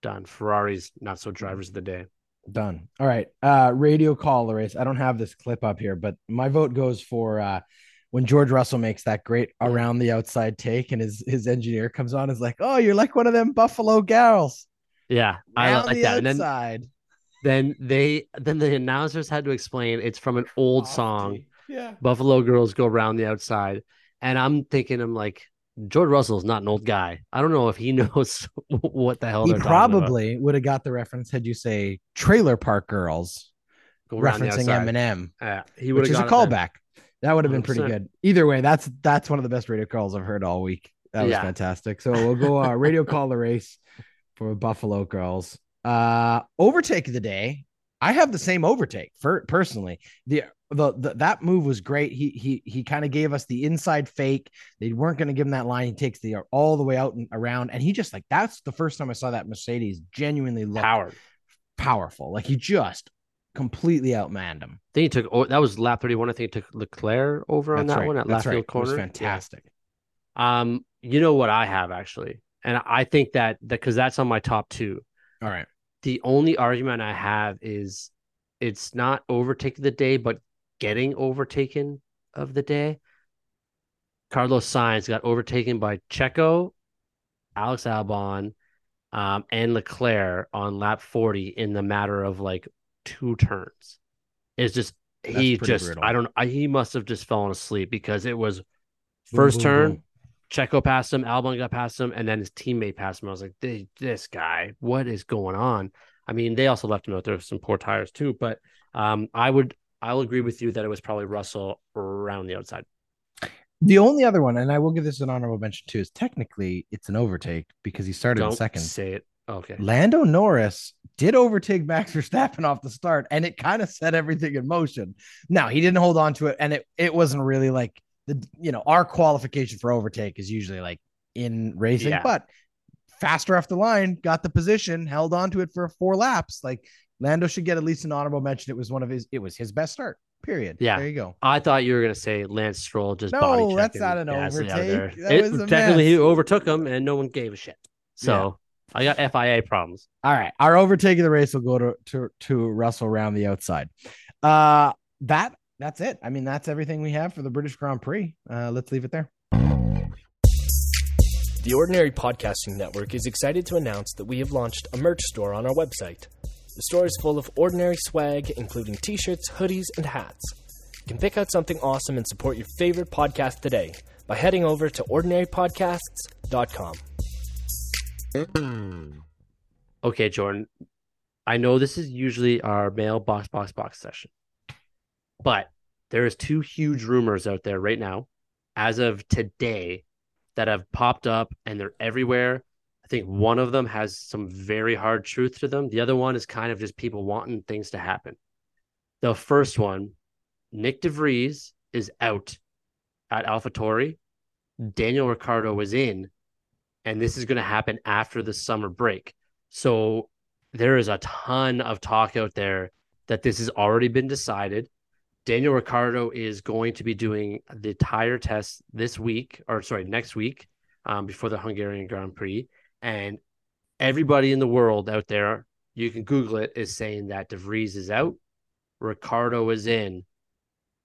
Done. Ferrari's not so drivers of the day. Done. All right. Uh radio call race. I don't have this clip up here, but my vote goes for uh when George Russell makes that great around the outside take and his his engineer comes on is like, "Oh, you're like one of them Buffalo gals." Yeah, I like that. Outside. And then, then they then the announcers had to explain it's from an old song. Yeah. Buffalo Girls go around the outside. And I'm thinking I'm like George Russell is not an old guy. I don't know if he knows what the hell he probably would have got the reference had you say Trailer Park Girls referencing Eminem. Yeah, he would have got a callback. That would have been pretty good. Either way, that's that's one of the best radio calls I've heard all week. That was yeah. fantastic. So we'll go uh, radio call the race for Buffalo Girls. Uh, overtake of the day. I have the same overtake for personally. The, the, the that move was great. He he he kind of gave us the inside fake. They weren't going to give him that line. He takes the all the way out and around, and he just like that's the first time I saw that Mercedes genuinely look Power. powerful. Like he just completely outmanned him. I think he took oh, that was lap 31. I think he took Leclerc over That's on that right. one at That's left right. field corner. fantastic. Yeah. Um, you know what I have actually, and I think that that because that's on my top two. All right. The only argument I have is it's not overtaking the day, but getting overtaken of the day. Carlos Sainz got overtaken by Checo, Alex Albon, um, and Leclerc on lap 40 in the matter of like two turns. It's just That's he just brutal. I don't I, he must have just fallen asleep because it was first boom, turn, boom. Checo passed him, Albon got past him, and then his teammate passed him. I was like, this guy, what is going on? I mean, they also left him out there with some poor tires too, but um, I would I'll agree with you that it was probably Russell around the outside. The only other one, and I will give this an honorable mention too, is technically it's an overtake because he started Don't in second. Say it. Okay. Lando Norris did overtake Max Verstappen off the start, and it kind of set everything in motion. Now he didn't hold on to it, and it it wasn't really like the you know our qualification for overtake is usually like in racing, yeah. but faster off the line, got the position, held on to it for four laps. Like Lando should get at least an honorable mention. It was one of his. It was his best start. Period. Yeah, there you go. I thought you were gonna say Lance Stroll just no, body that's not an overtake. That it, technically, mess. he overtook him, and no one gave a shit. So I got FIA problems. All right. Our overtake of the race will go to, to, to Russell around the outside. Uh, that that's it. I mean, that's everything we have for the British Grand Prix. Uh, let's leave it there. The Ordinary Podcasting Network is excited to announce that we have launched a merch store on our website. The store is full of ordinary swag, including t shirts, hoodies, and hats. You can pick out something awesome and support your favorite podcast today by heading over to ordinarypodcasts.com. Mm. okay, Jordan. I know this is usually our mail box box box session, but there is two huge rumors out there right now, as of today, that have popped up and they're everywhere. I think one of them has some very hard truth to them. The other one is kind of just people wanting things to happen. The first one, Nick de Vries is out at AlphaTauri. Daniel Ricciardo was in and this is going to happen after the summer break. So there is a ton of talk out there that this has already been decided. Daniel Ricciardo is going to be doing the tire test this week, or sorry, next week, um, before the Hungarian Grand Prix. And everybody in the world out there, you can Google it, is saying that DeVries is out, Ricciardo is in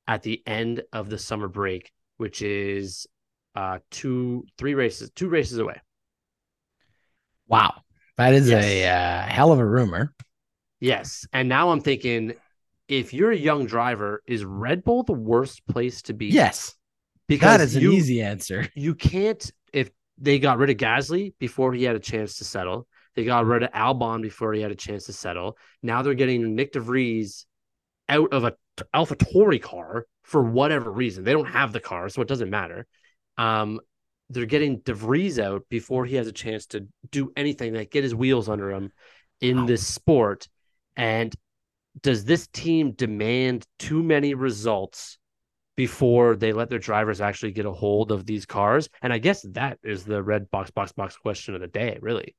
at the end of the summer break, which is uh two, three races, two races away. Wow, that is yes. a uh, hell of a rumor. Yes, and now I'm thinking if you're a young driver, is Red Bull the worst place to be? Yes. Because that is you, an easy answer. You can't if they got rid of Gasly before he had a chance to settle. They got rid of Albon before he had a chance to settle. Now they're getting Nick DeVries out of a AlphaTauri car for whatever reason. They don't have the car, so it doesn't matter. Um, they're getting DeVries out before he has a chance to do anything, like get his wheels under him in wow. this sport. And does this team demand too many results before they let their drivers actually get a hold of these cars? And I guess that is the red box box box question of the day, really.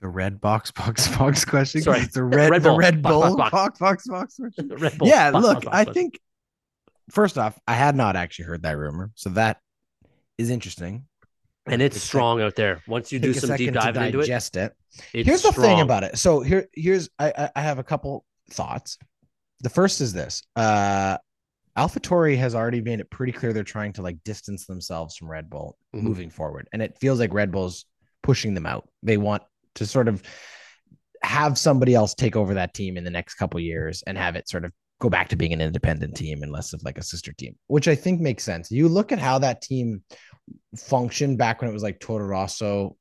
The red box box box question. Sorry, the red, red the Red Bull box box box, box, box. Bull, yeah, box, look, I think first off, I had not actually heard that rumor, so that is interesting and it's, it's strong out there. Once you do some deep diving into it, digest it. Here's the thing about it. So here, here's I I have a couple thoughts. The first is this: uh AlphaTauri has already made it pretty clear they're trying to like distance themselves from Red Bull mm-hmm. moving forward, and it feels like Red Bull's pushing them out. They want to sort of have somebody else take over that team in the next couple years and have it sort of go back to being an independent team and less of like a sister team, which I think makes sense. You look at how that team functioned back when it was like Toro Rosso.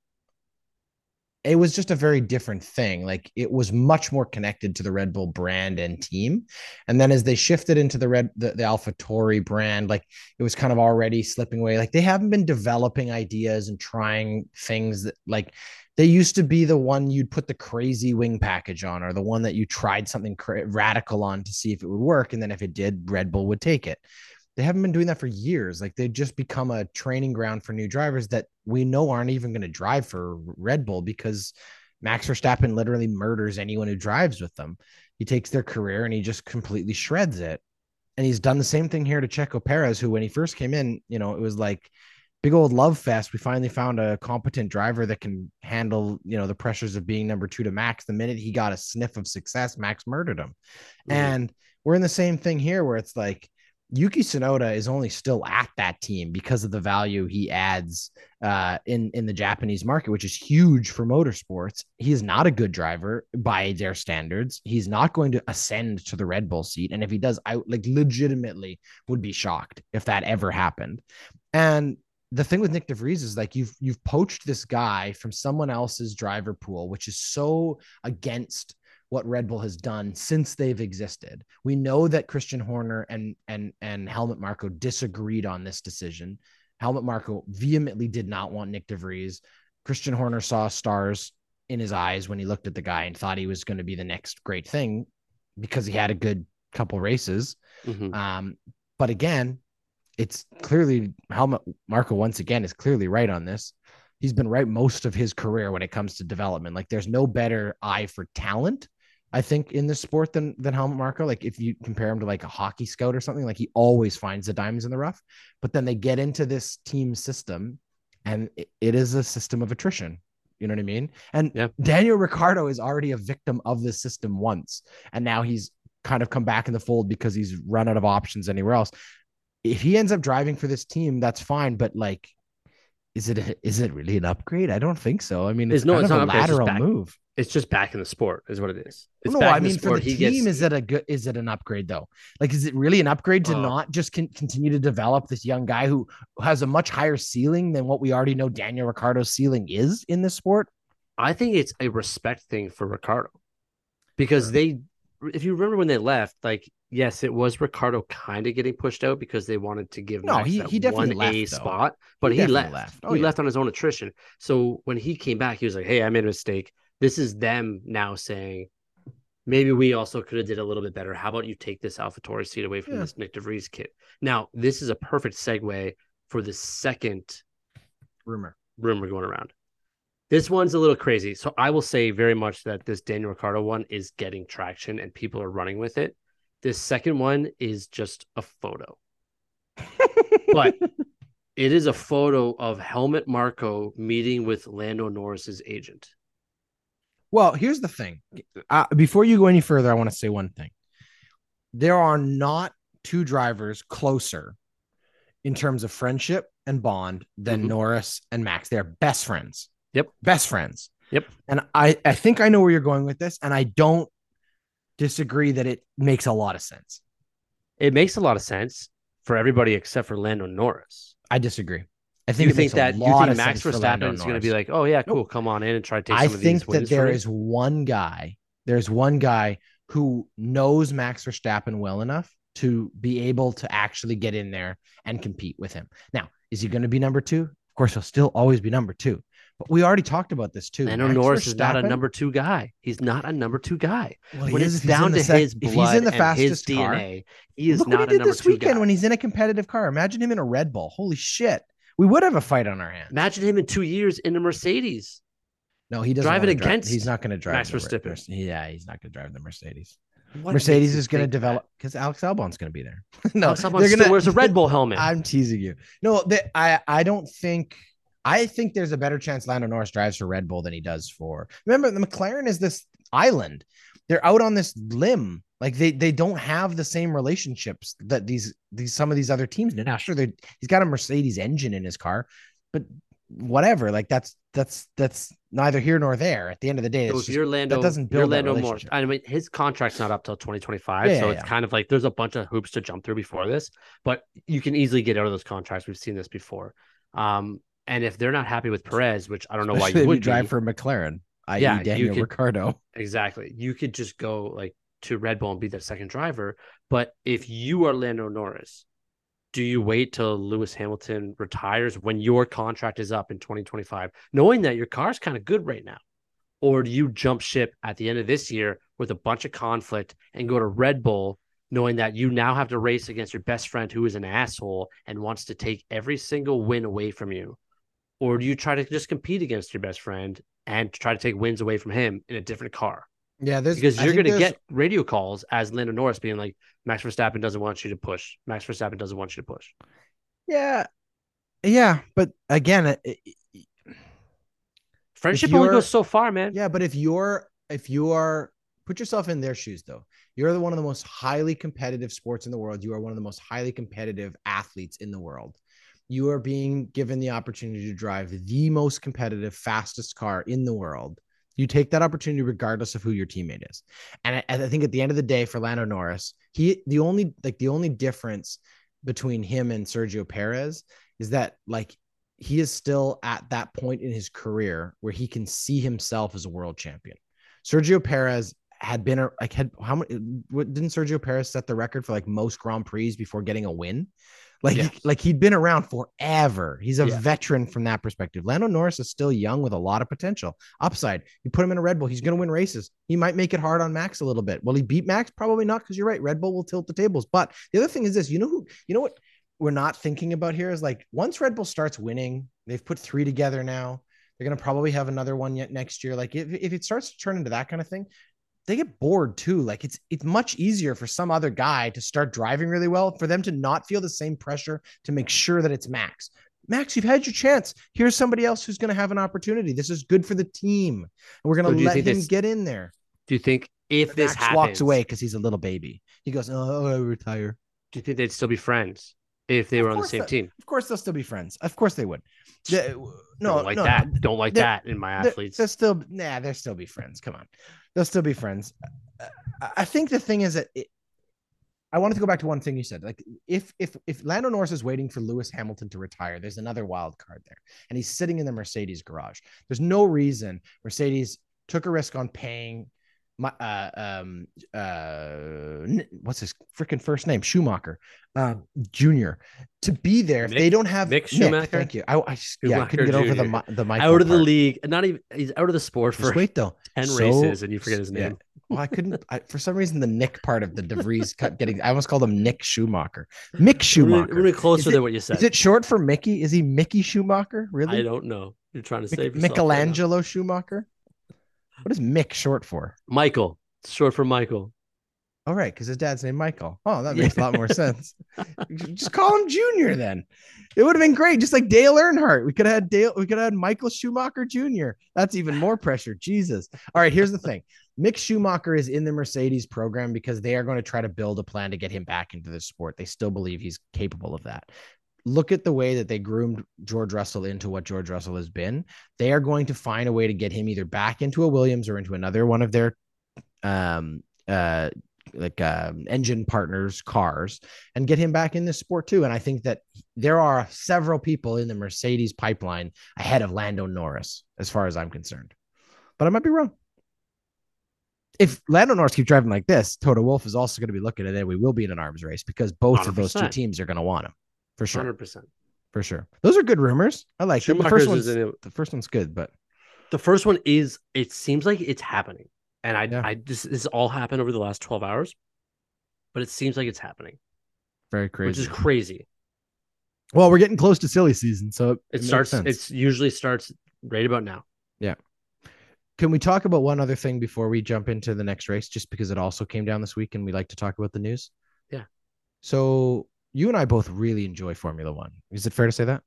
It was just a very different thing. Like it was much more connected to the Red Bull brand and team. And then as they shifted into the Red the, the AlphaTauri brand, like it was kind of already slipping away. Like they haven't been developing ideas and trying things that like they used to be the one you'd put the crazy wing package on or the one that you tried something cra- radical on to see if it would work and then if it did red bull would take it they haven't been doing that for years. Like they've just become a training ground for new drivers that we know aren't even going to drive for Red Bull because Max Verstappen literally murders anyone who drives with them. He takes their career and he just completely shreds it. And he's done the same thing here to Checo Perez, who when he first came in, you know, it was like big old love fest. We finally found a competent driver that can handle, you know, the pressures of being number two to Max. The minute he got a sniff of success, Max murdered him. Mm-hmm. And we're in the same thing here where it's like Yuki Tsunoda is only still at that team because of the value he adds uh, in in the Japanese market, which is huge for motorsports. He is not a good driver by their standards. He's not going to ascend to the Red Bull seat, and if he does, I like legitimately would be shocked if that ever happened. And the thing with Nick DeVries is like you've you've poached this guy from someone else's driver pool, which is so against what Red Bull has done since they've existed. We know that Christian Horner and and and Helmut Marko disagreed on this decision. Helmut Marko vehemently did not want Nick DeVries. Christian Horner saw stars in his eyes when he looked at the guy and thought he was going to be the next great thing because he had a good couple races. Mm-hmm. Um, but again, it's clearly Helmut Marko once again is clearly right on this. He's been right most of his career when it comes to development. Like there's no better eye for talent I think in this sport than than Helmut Marko. Like if you compare him to like a hockey scout or something, like he always finds the diamonds in the rough. But then they get into this team system, and it, it is a system of attrition. You know what I mean? And yeah. Daniel Ricciardo is already a victim of this system once, and now he's kind of come back in the fold because he's run out of options anywhere else. If he ends up driving for this team, that's fine. But like, is it a, is it really an upgrade? I don't think so. I mean, it's, it's no, it's not a lateral move. It's just back in the sport, is what it is. It's no, I mean for the team, gets... is it a good? Is it an upgrade though? Like, is it really an upgrade to uh, not just con- continue to develop this young guy who has a much higher ceiling than what we already know Daniel Ricciardo's ceiling is in this sport? I think it's a respect thing for Ricciardo because sure. they, if you remember when they left, like yes, it was Ricciardo kind of getting pushed out because they wanted to give no, Max he, he definitely one left, A spot, but he, he left. left. Oh, he yeah. left on his own attrition. So when he came back, he was like, "Hey, I made a mistake. This is them now saying." Maybe we also could have did a little bit better. How about you take this AlphaTauri seat away from yeah. this Nick DeVries kit? Now, this is a perfect segue for the second rumor rumor going around. This one's a little crazy. So I will say very much that this Daniel Ricciardo one is getting traction and people are running with it This second one is just a photo. but it is a photo of Helmut Marko meeting with Lando Norris's agent. Well, here's the thing. Uh, before you go any further, I want to say one thing. There are not two drivers closer in terms of friendship and bond than Mhm. Norris and Max. They're best friends. Yep. Best friends. Yep. And I, I think I know where you're going with this, and I don't disagree that it makes a lot of sense. It makes a lot of sense for everybody except for Lando Norris. I disagree. I think you think that you think Max Verstappen is going to be like, oh yeah, cool, come on in and try to take I some of think these that there is one guy. There's one guy who knows Max Verstappen well enough to be able to actually get in there and compete with him. Now, is he going to be number two? Of course, he'll still always be number two. But we already talked about this too. Lando Max Norris is not a number two guy. He's not a number two guy. Well, when is it's if he's in down to sec- his if he's blood in the and his fastest car. DNA, he is not. Look not what he did this weekend guy. when he's in a competitive car. Imagine him in a Red Bull. Holy shit. We would have a fight on our hands. Imagine him in two years in a Mercedes. No, he doesn't drive- against He's not going to drive Max Verstappen. Yeah, he's not going to drive the Mercedes. What Mercedes is going to develop because Alex Albon's going to be there. no, Alex Albon they're still gonna- wears a Red Bull helmet. I'm teasing you. No, they, I I don't think. I think there's a better chance Lando Norris drives for Red Bull than he does for. Remember, the McLaren is this island. They're out on this limb. Like they they don't have the same relationships that these these some of these other teams do. Now, sure, they he's got a Mercedes engine in his car, but whatever. Like that's that's that's neither here nor there. At the end of the day, So it's if just, you're Lando, doesn't build that Lando relationship. I mean, his contract's not up till 2025, Yeah, so yeah, it's yeah. kind of like there's a bunch of hoops to jump through before this. But you can easily get out of those contracts. We've seen this before. Um, and if they're not happy with Perez, which I don't know why especially you would you drive be, for McLaren, i.e. Yeah, Daniel could- Ricciardo. exactly, you could just go like to Red Bull and be their second driver. But if you are Lando Norris, do you wait till Lewis Hamilton retires when your contract is up in 2025, knowing that your car's kind of good right now? Or do you jump ship at the end of this year with a bunch of conflict and go to Red Bull, knowing that you now have to race against your best friend who is an asshole and wants to take every single win away from you? Or do you try to just compete against your best friend and try to take wins away from him in a different car? Yeah, there's because I you're going to get radio calls as Lando Norris being like, Max Verstappen doesn't want you to push. Max Verstappen doesn't want you to push. Yeah. Yeah, but again, it, it- Friendship only goes so far, man. yeah, but if you're if you are put yourself in their shoes though. You're the one of the most highly competitive sports in the world. You are one of the most highly competitive athletes in the world. You are being given the opportunity to drive the most competitive, fastest car in the world. You take that opportunity regardless of who your teammate is. And I, I think at the end of the day, for Lando Norris, he the only like the only difference between him and Sergio Perez is that like he is still at that point in his career where he can see himself as a world champion. Sergio Perez had been a, like had how many didn't Sergio Perez set the record for like most Grand Prix before getting a win? Like like he'd been around forever. He's a Yeah. veteran from that perspective. Lando Norris is still young with a lot of potential. Upside. You put him in a Red Bull, he's going to win races. He might make it hard on Max a little bit. Will he beat Max? Probably not because you're right. Red Bull will tilt the tables. But the other thing is this, you know who you know what we're not thinking about here is like once Red Bull starts winning, they've put three together now. They're going to probably have another one yet next year. Like if, if it starts to turn into that kind of thing, they get bored too. Like it's it's much easier for some other guy to start driving really well for them to not feel the same pressure to make sure that it's Max. Max, you've had your chance. Here's somebody else who's going to have an opportunity. This is good for the team. And we're going to you let him this- get in there. Do you think if this Max happens, walks away because he's a little baby. He goes, "Oh, I retire." do you think they'd still be friends if they were on the same team? Of course, they'll still be friends. Of course, they would. Yeah, no, don't like no, that. no. don't like they're- that in my athletes. They'll still, nah, they'll still be friends. Come on, they'll still be friends. I- I think the thing is that it, I wanted to go back to one thing you said. Like, if if if Lando Norris is waiting for Lewis Hamilton to retire, there's another wild card there, and he's sitting in the Mercedes garage. There's no reason Mercedes took a risk on paying my uh um uh what's his freaking first name Schumacher uh Junior to be there if they don't have Mick Schumacher? Thank you. I, I just- yeah I couldn't get over the the mic out of the league, not even he's out of the sport Just for wait though. 10 So- races and you forget his yeah. name. Well, I couldn't. I, for some reason, the Nick part of the DeVries cut getting. I almost called him Nick Schumacher. Mick Schumacher. really closer it- than what you said. Is it short for Mickey? Is he Mickey Schumacher? Really? I don't know. You're trying to save yourself. Michelangelo Schumacher. What is Mick short for? Michael. It's short for Michael. Oh, right, because his dad's named Michael. Oh, that makes a lot more sense. Just call him Junior then. It would have been great, just like Dale Earnhardt. We could have had Dale. We could have had Michael Schumacher Jr. That's even more pressure. Jesus. All right, here's the thing: Mick Schumacher is in the Mercedes program because they are going to try to build a plan to get him back into the sport. They still believe he's capable of that. Look at the way that they groomed George Russell into what George Russell has been. They are going to find a way to get him either back into a Williams or into another one of their um uh like uh, engine partners cars and get him back in this sport too and i think that there are several people in the mercedes pipeline ahead of lando norris as far as i'm concerned but i might be wrong if lando norris keeps driving like this toto wolff is also going to be looking at it we will be in an arms race because both 100%. of those two teams are going to want him for sure 100% for sure those are good rumors i like them. the first one's the first one's good but the first one is it seems like it's happening and I, yeah. I this this all happened over the last twelve hours, but it seems like it's happening. Very crazy, which is crazy. Well, we're getting close to silly season, so it, it starts. It usually starts right about now. Yeah. Can we talk about one other thing before we jump into the next race? Just because it also came down this week, and we like to talk about the news. Yeah. So you and I both really enjoy Formula One. Is it fair to say that?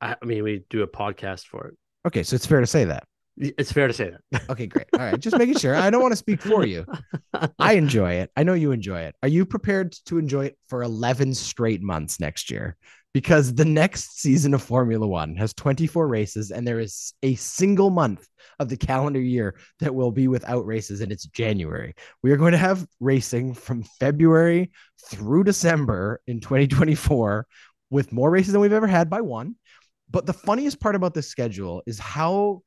I mean, we do a podcast for it. Okay, so it's fair to say that. It's fair to say that. Okay, great. All right. Just making sure. I don't want to speak for you. I enjoy it. I know you enjoy it. Are you prepared to enjoy it for 11 straight months next year? Because the next season of Formula One has 24 races, and there is a single month of the calendar year that will be without races, and it's January. We are going to have racing from February through December in 2024 with more races than we've ever had by one. But the funniest part about this schedule is how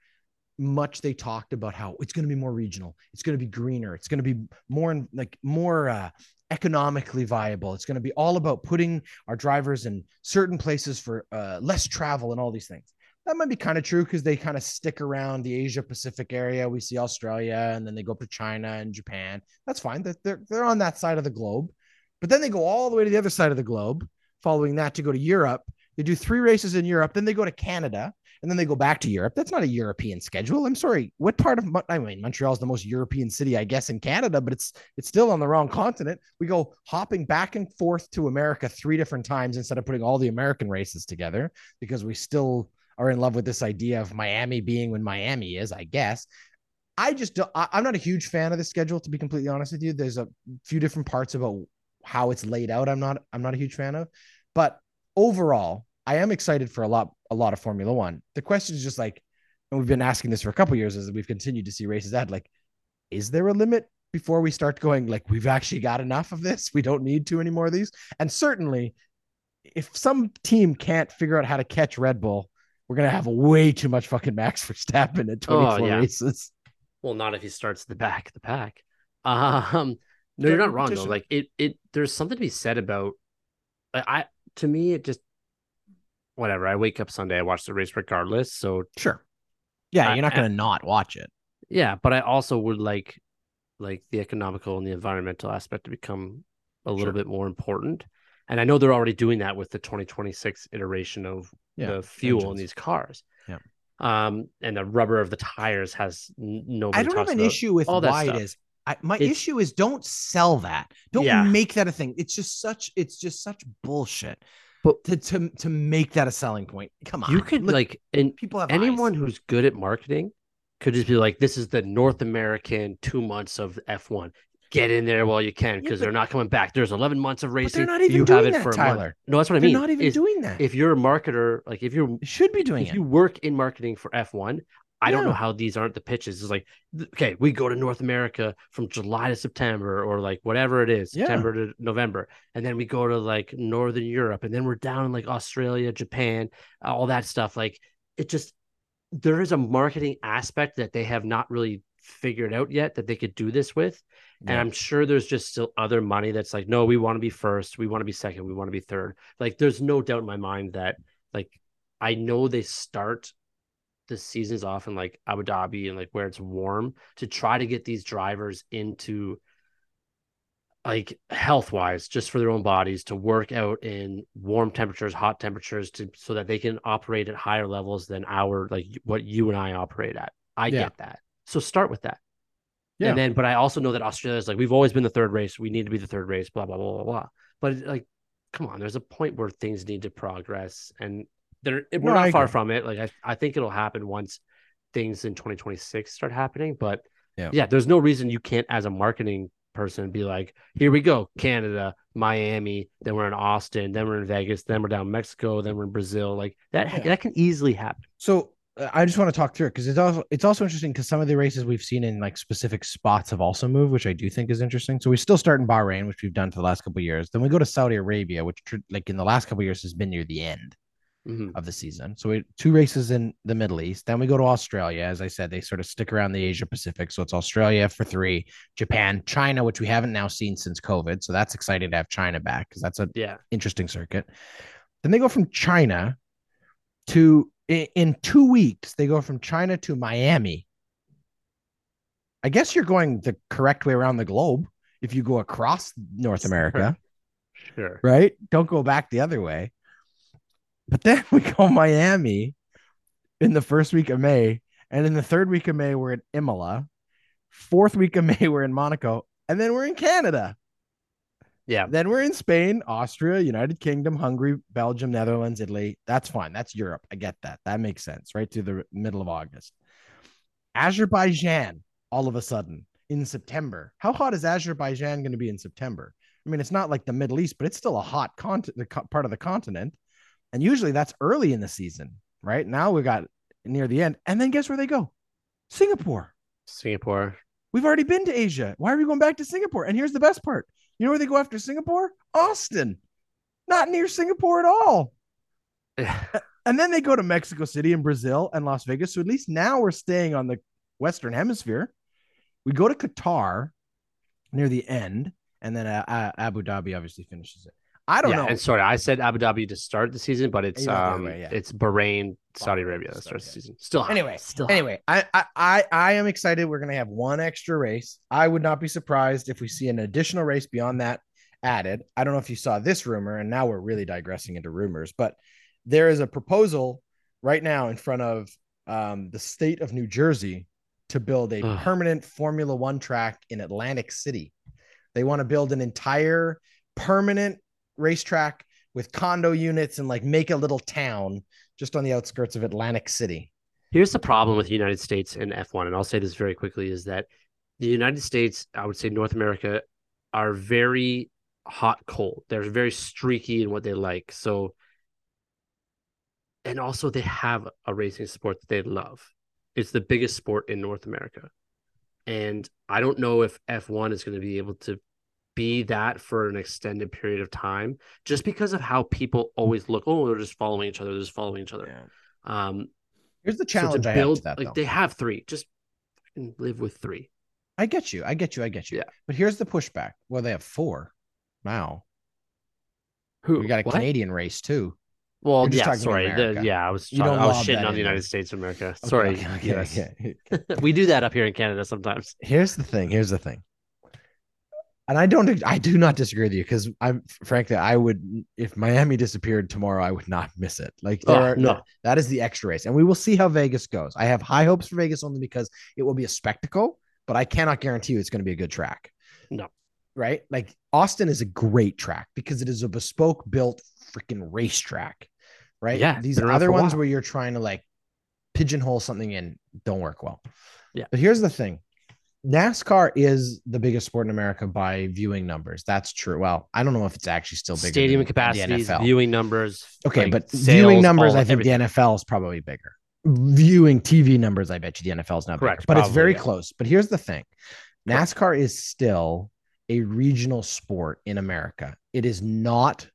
much they talked about how it's going to be more regional it's going to be greener it's going to be more like more uh, economically viable. It's going to be all about putting our drivers in certain places for uh, less travel and all these things. That might be kind of true because they kind of stick around the asia pacific area. We see australia and then they go up to china and japan. That's fine. They're, they're on that side of the globe. But then they go all the way to the other side of the globe following that to go to europe. They do three races in europe then they go to canada and then they go back to Europe. That's not a European schedule. I'm sorry. What part of I mean Montreal is the most European city, I guess, in Canada, but it's it's still on the wrong continent. We go hopping back and forth to America three different times instead of putting all the American races together because we still are in love with this idea of Miami being when Miami is, I guess. I just I, I'm not a huge fan of the schedule to be completely honest with you. There's a few different parts about how it's laid out. I'm not I'm not a huge fan of, but overall, I am excited for a lot a lot of Formula One. The question is just like, and we've been asking this for a couple years as we've continued to see races ahead. Like, is there a limit before we start going like we've actually got enough of this? We don't need to anymore of these. And certainly, if some team can't figure out how to catch Red Bull, we're gonna have way too much fucking Max Verstappen at 24 oh, yeah. races. Well, not if he starts the back of the pack. Um, no, you're not wrong though. Like it, it. There's something to be said about. I to me, it just whatever. I wake up Sunday, I watch the race regardless. So sure, yeah, you're not going to not watch it. Yeah, but I also would like like the economical and the environmental aspect to become a little sure. bit more important. And I know they're already doing that with the 2026 iteration of yeah, the fuel engines. in these cars. Yeah. Um, and the rubber of the tires has no. I don't have an issue with all why it is. I, my it's, issue is don't sell that. Don't yeah. make that a thing. It's just such. It's just such bullshit. But to, to to make that a selling point, come on. You could Look, like and people have anyone eyes. who's good at marketing could just be like, this is the North American two months of F1. Get in there while you can because yeah, they're not coming back. There's 11 months of racing. they're not even you doing have it that, for Tyler. No, that's what I mean. They're not even doing that. If you're a marketer, like if you're should be doing if it. you work in marketing for F1, I don't know how these aren't the pitches. It's like, okay, we go to North America from July to September or like whatever it is, yeah. September to November. And then we go to like Northern Europe and then we're down in like Australia, Japan, all that stuff. Like it just, there is a marketing aspect that they have not really figured out yet that they could do this with. Yeah. And I'm sure there's just still other money that's like, no, we want to be first. We want to be second. We want to be third. Like there's no doubt in my mind that like, I know they start the seasons off in like Abu Dhabi and like where it's warm to try to get these drivers into like health wise just for their own bodies to work out in warm temperatures hot temperatures to so that they can operate at higher levels than our like what you and I operate at I yeah. get that so start with that Yeah. And then, but I also know that Australia is like, we've always been the third race. We need to be the third race, blah, blah, blah, blah, blah. But like, come on, there's a point where things need to progress. And there, we're no, not far from it. Like, I, I think it'll happen once things in 2026 start happening. But yeah. yeah, there's no reason you can't, as a marketing person, be like, here we go, Canada, Miami, then we're in Austin, then we're in Vegas, then we're down Mexico, then we're in Brazil. Like that, yeah. that can easily happen. So uh, I just want to talk through it because it's also it's also interesting because some of the races we've seen in like specific spots have also moved, which I do think is interesting. So we still start in Bahrain, which we've done for the last couple years. Then we go to Saudi Arabia, which like in the last couple years has been near the end mm-hmm. of the season. So we two races in the Middle East. Then we go to Australia. As I said, they sort of stick around the Asia Pacific. So it's Australia for three, Japan, China, which we haven't now seen since COVID. So that's exciting to have China back because that's a yeah interesting circuit. Then they go from China to in two weeks, they go from China to Miami. I guess you're going the correct way around the globe if you go across North America. Sure. Right? Don't go back the other way. But then we go Miami in the first week of May. And in the third week of May, we're in Imola. Fourth week of May, we're in Monaco. And then we're in Canada. Yeah. Then we're in Spain, Austria, United Kingdom, Hungary, Belgium, Netherlands, Italy. That's fine. That's Europe. I get that. That makes sense, right? To the middle of August. Azerbaijan, all of a sudden in September. How hot is Azerbaijan going to be in September? I mean, it's not like the Middle East, but it's still a hot continent, part of the continent. And usually that's early in the season, right? Now we got near the end. And then guess where they go? Singapore. Singapore. We've already been to Asia. Why are we going back to Singapore? And here's the best part you know where they go after Singapore? Austin. Not near Singapore at all. and then they go to Mexico City and Brazil and Las Vegas. So at least now we're staying on the Western Hemisphere. We go to Qatar near the end, and then uh, uh Abu Dhabi obviously finishes it. I don't yeah, know. And sorry, I said Abu Dhabi to start the season, but it's um yeah. it's Bahrain, Saudi Arabia that starts the season. Still anyway. Still anyway, I, I I am excited. We're gonna have one extra race. I would not be surprised if we see an additional race beyond that added. I don't know if you saw this rumor, and now we're really digressing into rumors, but there is a proposal right now in front of um, the state of New Jersey to build a Ugh. permanent Formula One track in Atlantic City. They want to build an entire permanent racetrack with condo units and like make a little town just on the outskirts of Atlantic City. Here's the problem with the United States and F1, and I'll say this very quickly: is that the United States, I would say North America, are very hot cold. They're very streaky in what they like. So, and also they have a racing sport that they love. It's the biggest sport in North America, and I don't know if F1 is going to be able to be that for an extended period of time just because of how people always look oh they're just following each other they're just following each other yeah. um here's the challenge so build, that, like though. they have three just live with three i get you i get you i get you yeah. but here's the pushback well they have four now who we got a what? canadian race too well, yeah, sorry. The, yeah, I was talking, I was shitting on the United States of America. Okay, sorry. Okay, okay, yes. okay. we do that up here in Canada sometimes. Here's the thing. Here's the thing and I don't, I do not disagree with you because I'm frankly, I would, if Miami disappeared tomorrow, I would not miss it. Like, there oh, are, no, that is the extra race, and we will see how Vegas goes. I have high hopes for Vegas only because it will be a spectacle, but I cannot guarantee you it's going to be a good track. No, right? Like, Austin is a great track because it is a bespoke built freaking racetrack, right? Yeah. These other ones where you're trying to like pigeonhole something in don't work well. Yeah. But here's the thing NASCAR is the biggest sport in America by viewing numbers. That's true. Well, I don't know if it's actually still bigger. Stadium capacity, viewing numbers. Okay, like but sales, viewing numbers, all, I think everything. the NFL is probably bigger. Viewing TV numbers, I bet you the NFL is not Correct, bigger, but probably, it's very yeah. close. But here's the thing: NASCAR Correct. is still a regional sport in America. It is not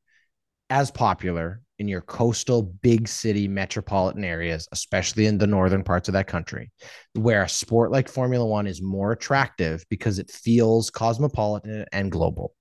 as popular in your coastal big city metropolitan areas, especially in the northern parts of that country, where a sport like Formula One is more attractive because it feels cosmopolitan and global.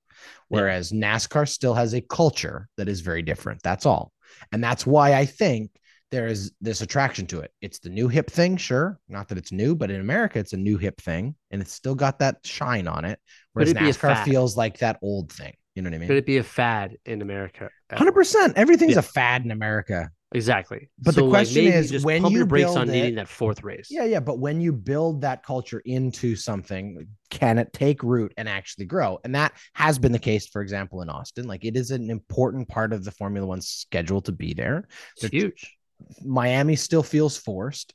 Whereas yeah. NASCAR still has a culture that is very different. That's all. And that's why I think there is this attraction to it. It's the new hip thing, sure. Not that it's new, but in America, it's a new hip thing and it's still got that shine on it. Whereas NASCAR feels like that old thing. You know what I mean? Could it be a fad in America? Hundred percent. Everything's yeah. a fad in America. Exactly. But So, the question maybe is, when you your brakes on it- needing that fourth race. Yeah, yeah. But when you build that culture into something, can it take root and actually grow? And that has been the case, for example, in Austin. Like it is an important part of the Formula One schedule to be there. It's huge. Miami still feels forced.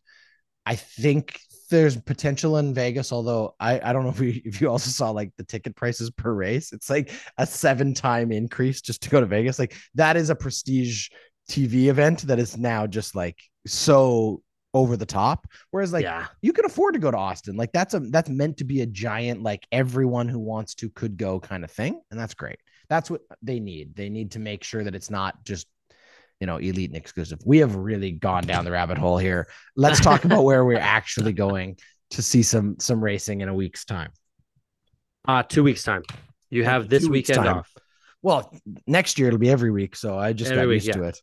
I think there's potential in Vegas, although I, I don't know if you if you also saw like the ticket prices per race. It's like a seven time increase just to go to Vegas. Like that is a prestige TV event that is now just like so over the top. Whereas like yeah. you can afford to go to Austin. Like that's a that's meant to be a giant like everyone who wants to could go kind of thing, and that's great. That's what they need. They need to make sure that it's not just you know elite and exclusive. We have really gone down the rabbit hole here. Let's talk about where we're actually going to see some some racing in a week's time. Uh two weeks time. You have this weekend time. off. Well, next year it'll be every week, so I just Every got week, used to it.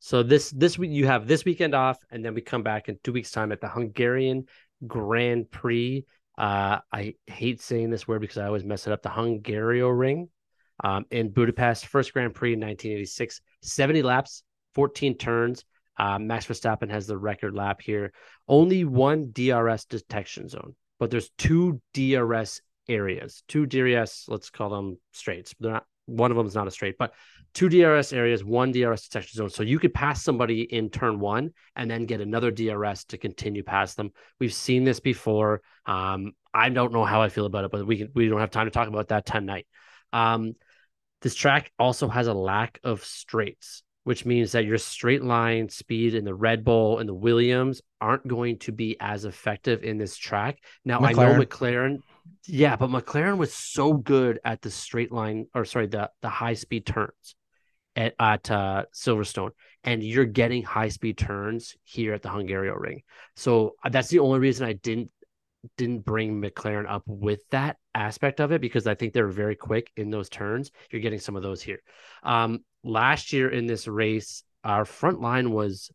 So this this week you have this weekend off, and then we come back in two weeks' time at the Hungarian Grand Prix. Uh, I hate saying this word because I always mess it up. The Hungaroring, um, in Budapest, first Grand Prix in 1986, 70 laps, 14 turns. Uh, Max Verstappen has the record lap here. Only one DRS detection zone, but there's two DRS areas, two DRS. Let's call them straights. They're not. One of them is not a straight, but two DRS areas, one DRS detection zone. So you could pass somebody in turn one and then get another DRS to continue past them. We've seen this before. Um, I don't know how I feel about it, but we can, we don't have time to talk about that tonight. Um, this track also has a lack of straights, which means that your straight line speed in the Red Bull and the Williams aren't going to be as effective in this track. Now I know McLaren. McLaren, yeah, but McLaren was so good at the straight line, or sorry, the the high speed turns at at uh, Silverstone, and you're getting high speed turns here at the Hungaroring. So uh, that's the only reason I didn't didn't bring McLaren up with that aspect of it because I think they're very quick in those turns. You're getting some of those here. Um, last year in this race, our front line was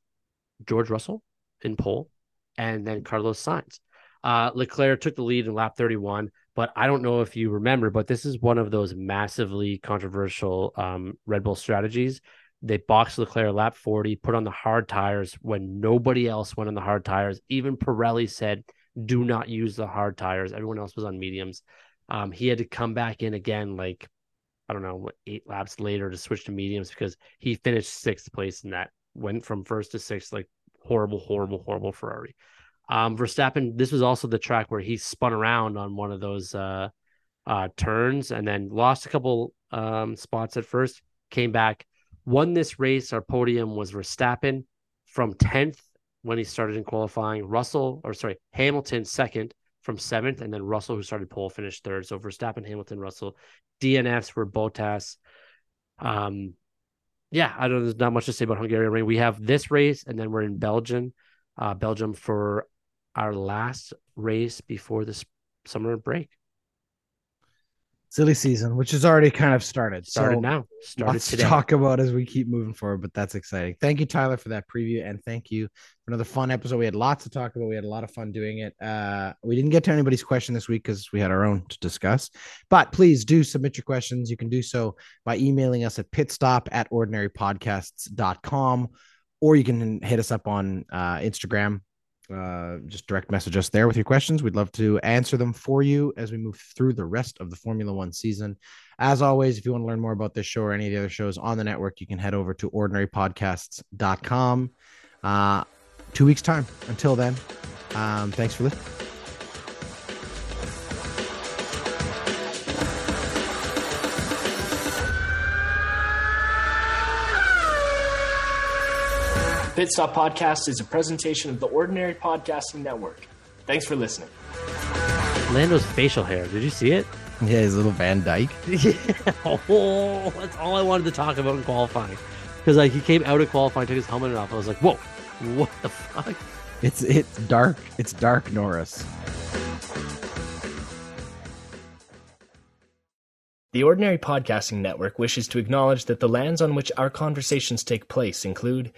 George Russell in pole, and then Carlos Sainz. Uh, Leclerc took the lead in lap 31, but I don't know if you remember, but this is one of those massively controversial um, Red Bull strategies. They boxed Leclerc lap 40, put on the hard tires when nobody else went on the hard tires. Even Pirelli said, do not use the hard tires. Everyone else was on mediums. Um, he had to come back in again, like, I don't know, what, eight laps later to switch to mediums because he finished sixth place in that, went from first to sixth, like horrible, horrible, horrible Ferrari. Um, Verstappen, this was also the track where he spun around on one of those uh, uh, turns and then lost a couple um, spots at first, came back, won this race. Our podium was Verstappen from 10th when he started in qualifying, Russell, or sorry, Hamilton second from seventh, and then Russell, who started pole, finished third. So Verstappen, Hamilton, Russell. DNFs were Bottas. Um, yeah, I don't. There's not much to say about Hungarian Ring. We have this race, and then we're in Belgium, uh, Belgium for our last race before this summer break. Silly season, which has already kind of started. Started so now. Started lots today. to talk about as we keep moving forward, but that's exciting. Thank you, Tyler, for that preview, and thank you for another fun episode. We had lots to talk about. We had a lot of fun doing it. Uh, we didn't get to anybody's question this week because we had our own to discuss. But please do submit your questions. You can do so by emailing us at pitstop at ordinarypodcasts.com, or you can hit us up on uh, Instagram. Uh, just direct message us there with your questions. We'd love to answer them for you as we move through the rest of the Formula One season. As always, if you want to learn more about this show or any of the other shows on the network, you can head over to ordinarypodcasts.com. Uh, two weeks' time. Until then, um, thanks for listening. Pit Stop Podcast is a presentation of the Ordinary Podcasting Network. Thanks for listening. Lando's facial hair. Did you see it? Yeah, his little Van Dyke. Yeah. Oh, that's all I wanted to talk about in qualifying. Because like he came out of qualifying, took his helmet off. I was like, whoa, what the fuck? It's it's dark. It's dark Norris. The Ordinary Podcasting Network wishes to acknowledge that the lands on which our conversations take place include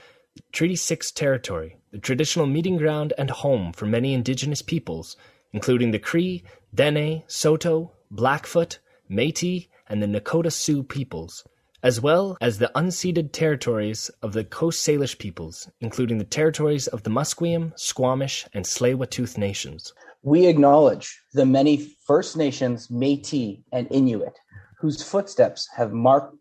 Treaty 6 territory, the traditional meeting ground and home for many indigenous peoples, including the Cree, Dene, Saulteaux, Blackfoot, Métis, and the Nakota Sioux peoples, as well as the unceded territories of the Coast Salish peoples, including the territories of the Musqueam, Squamish, and Tsleil-Waututh nations. We acknowledge the many First Nations, Métis, and Inuit whose footsteps have marked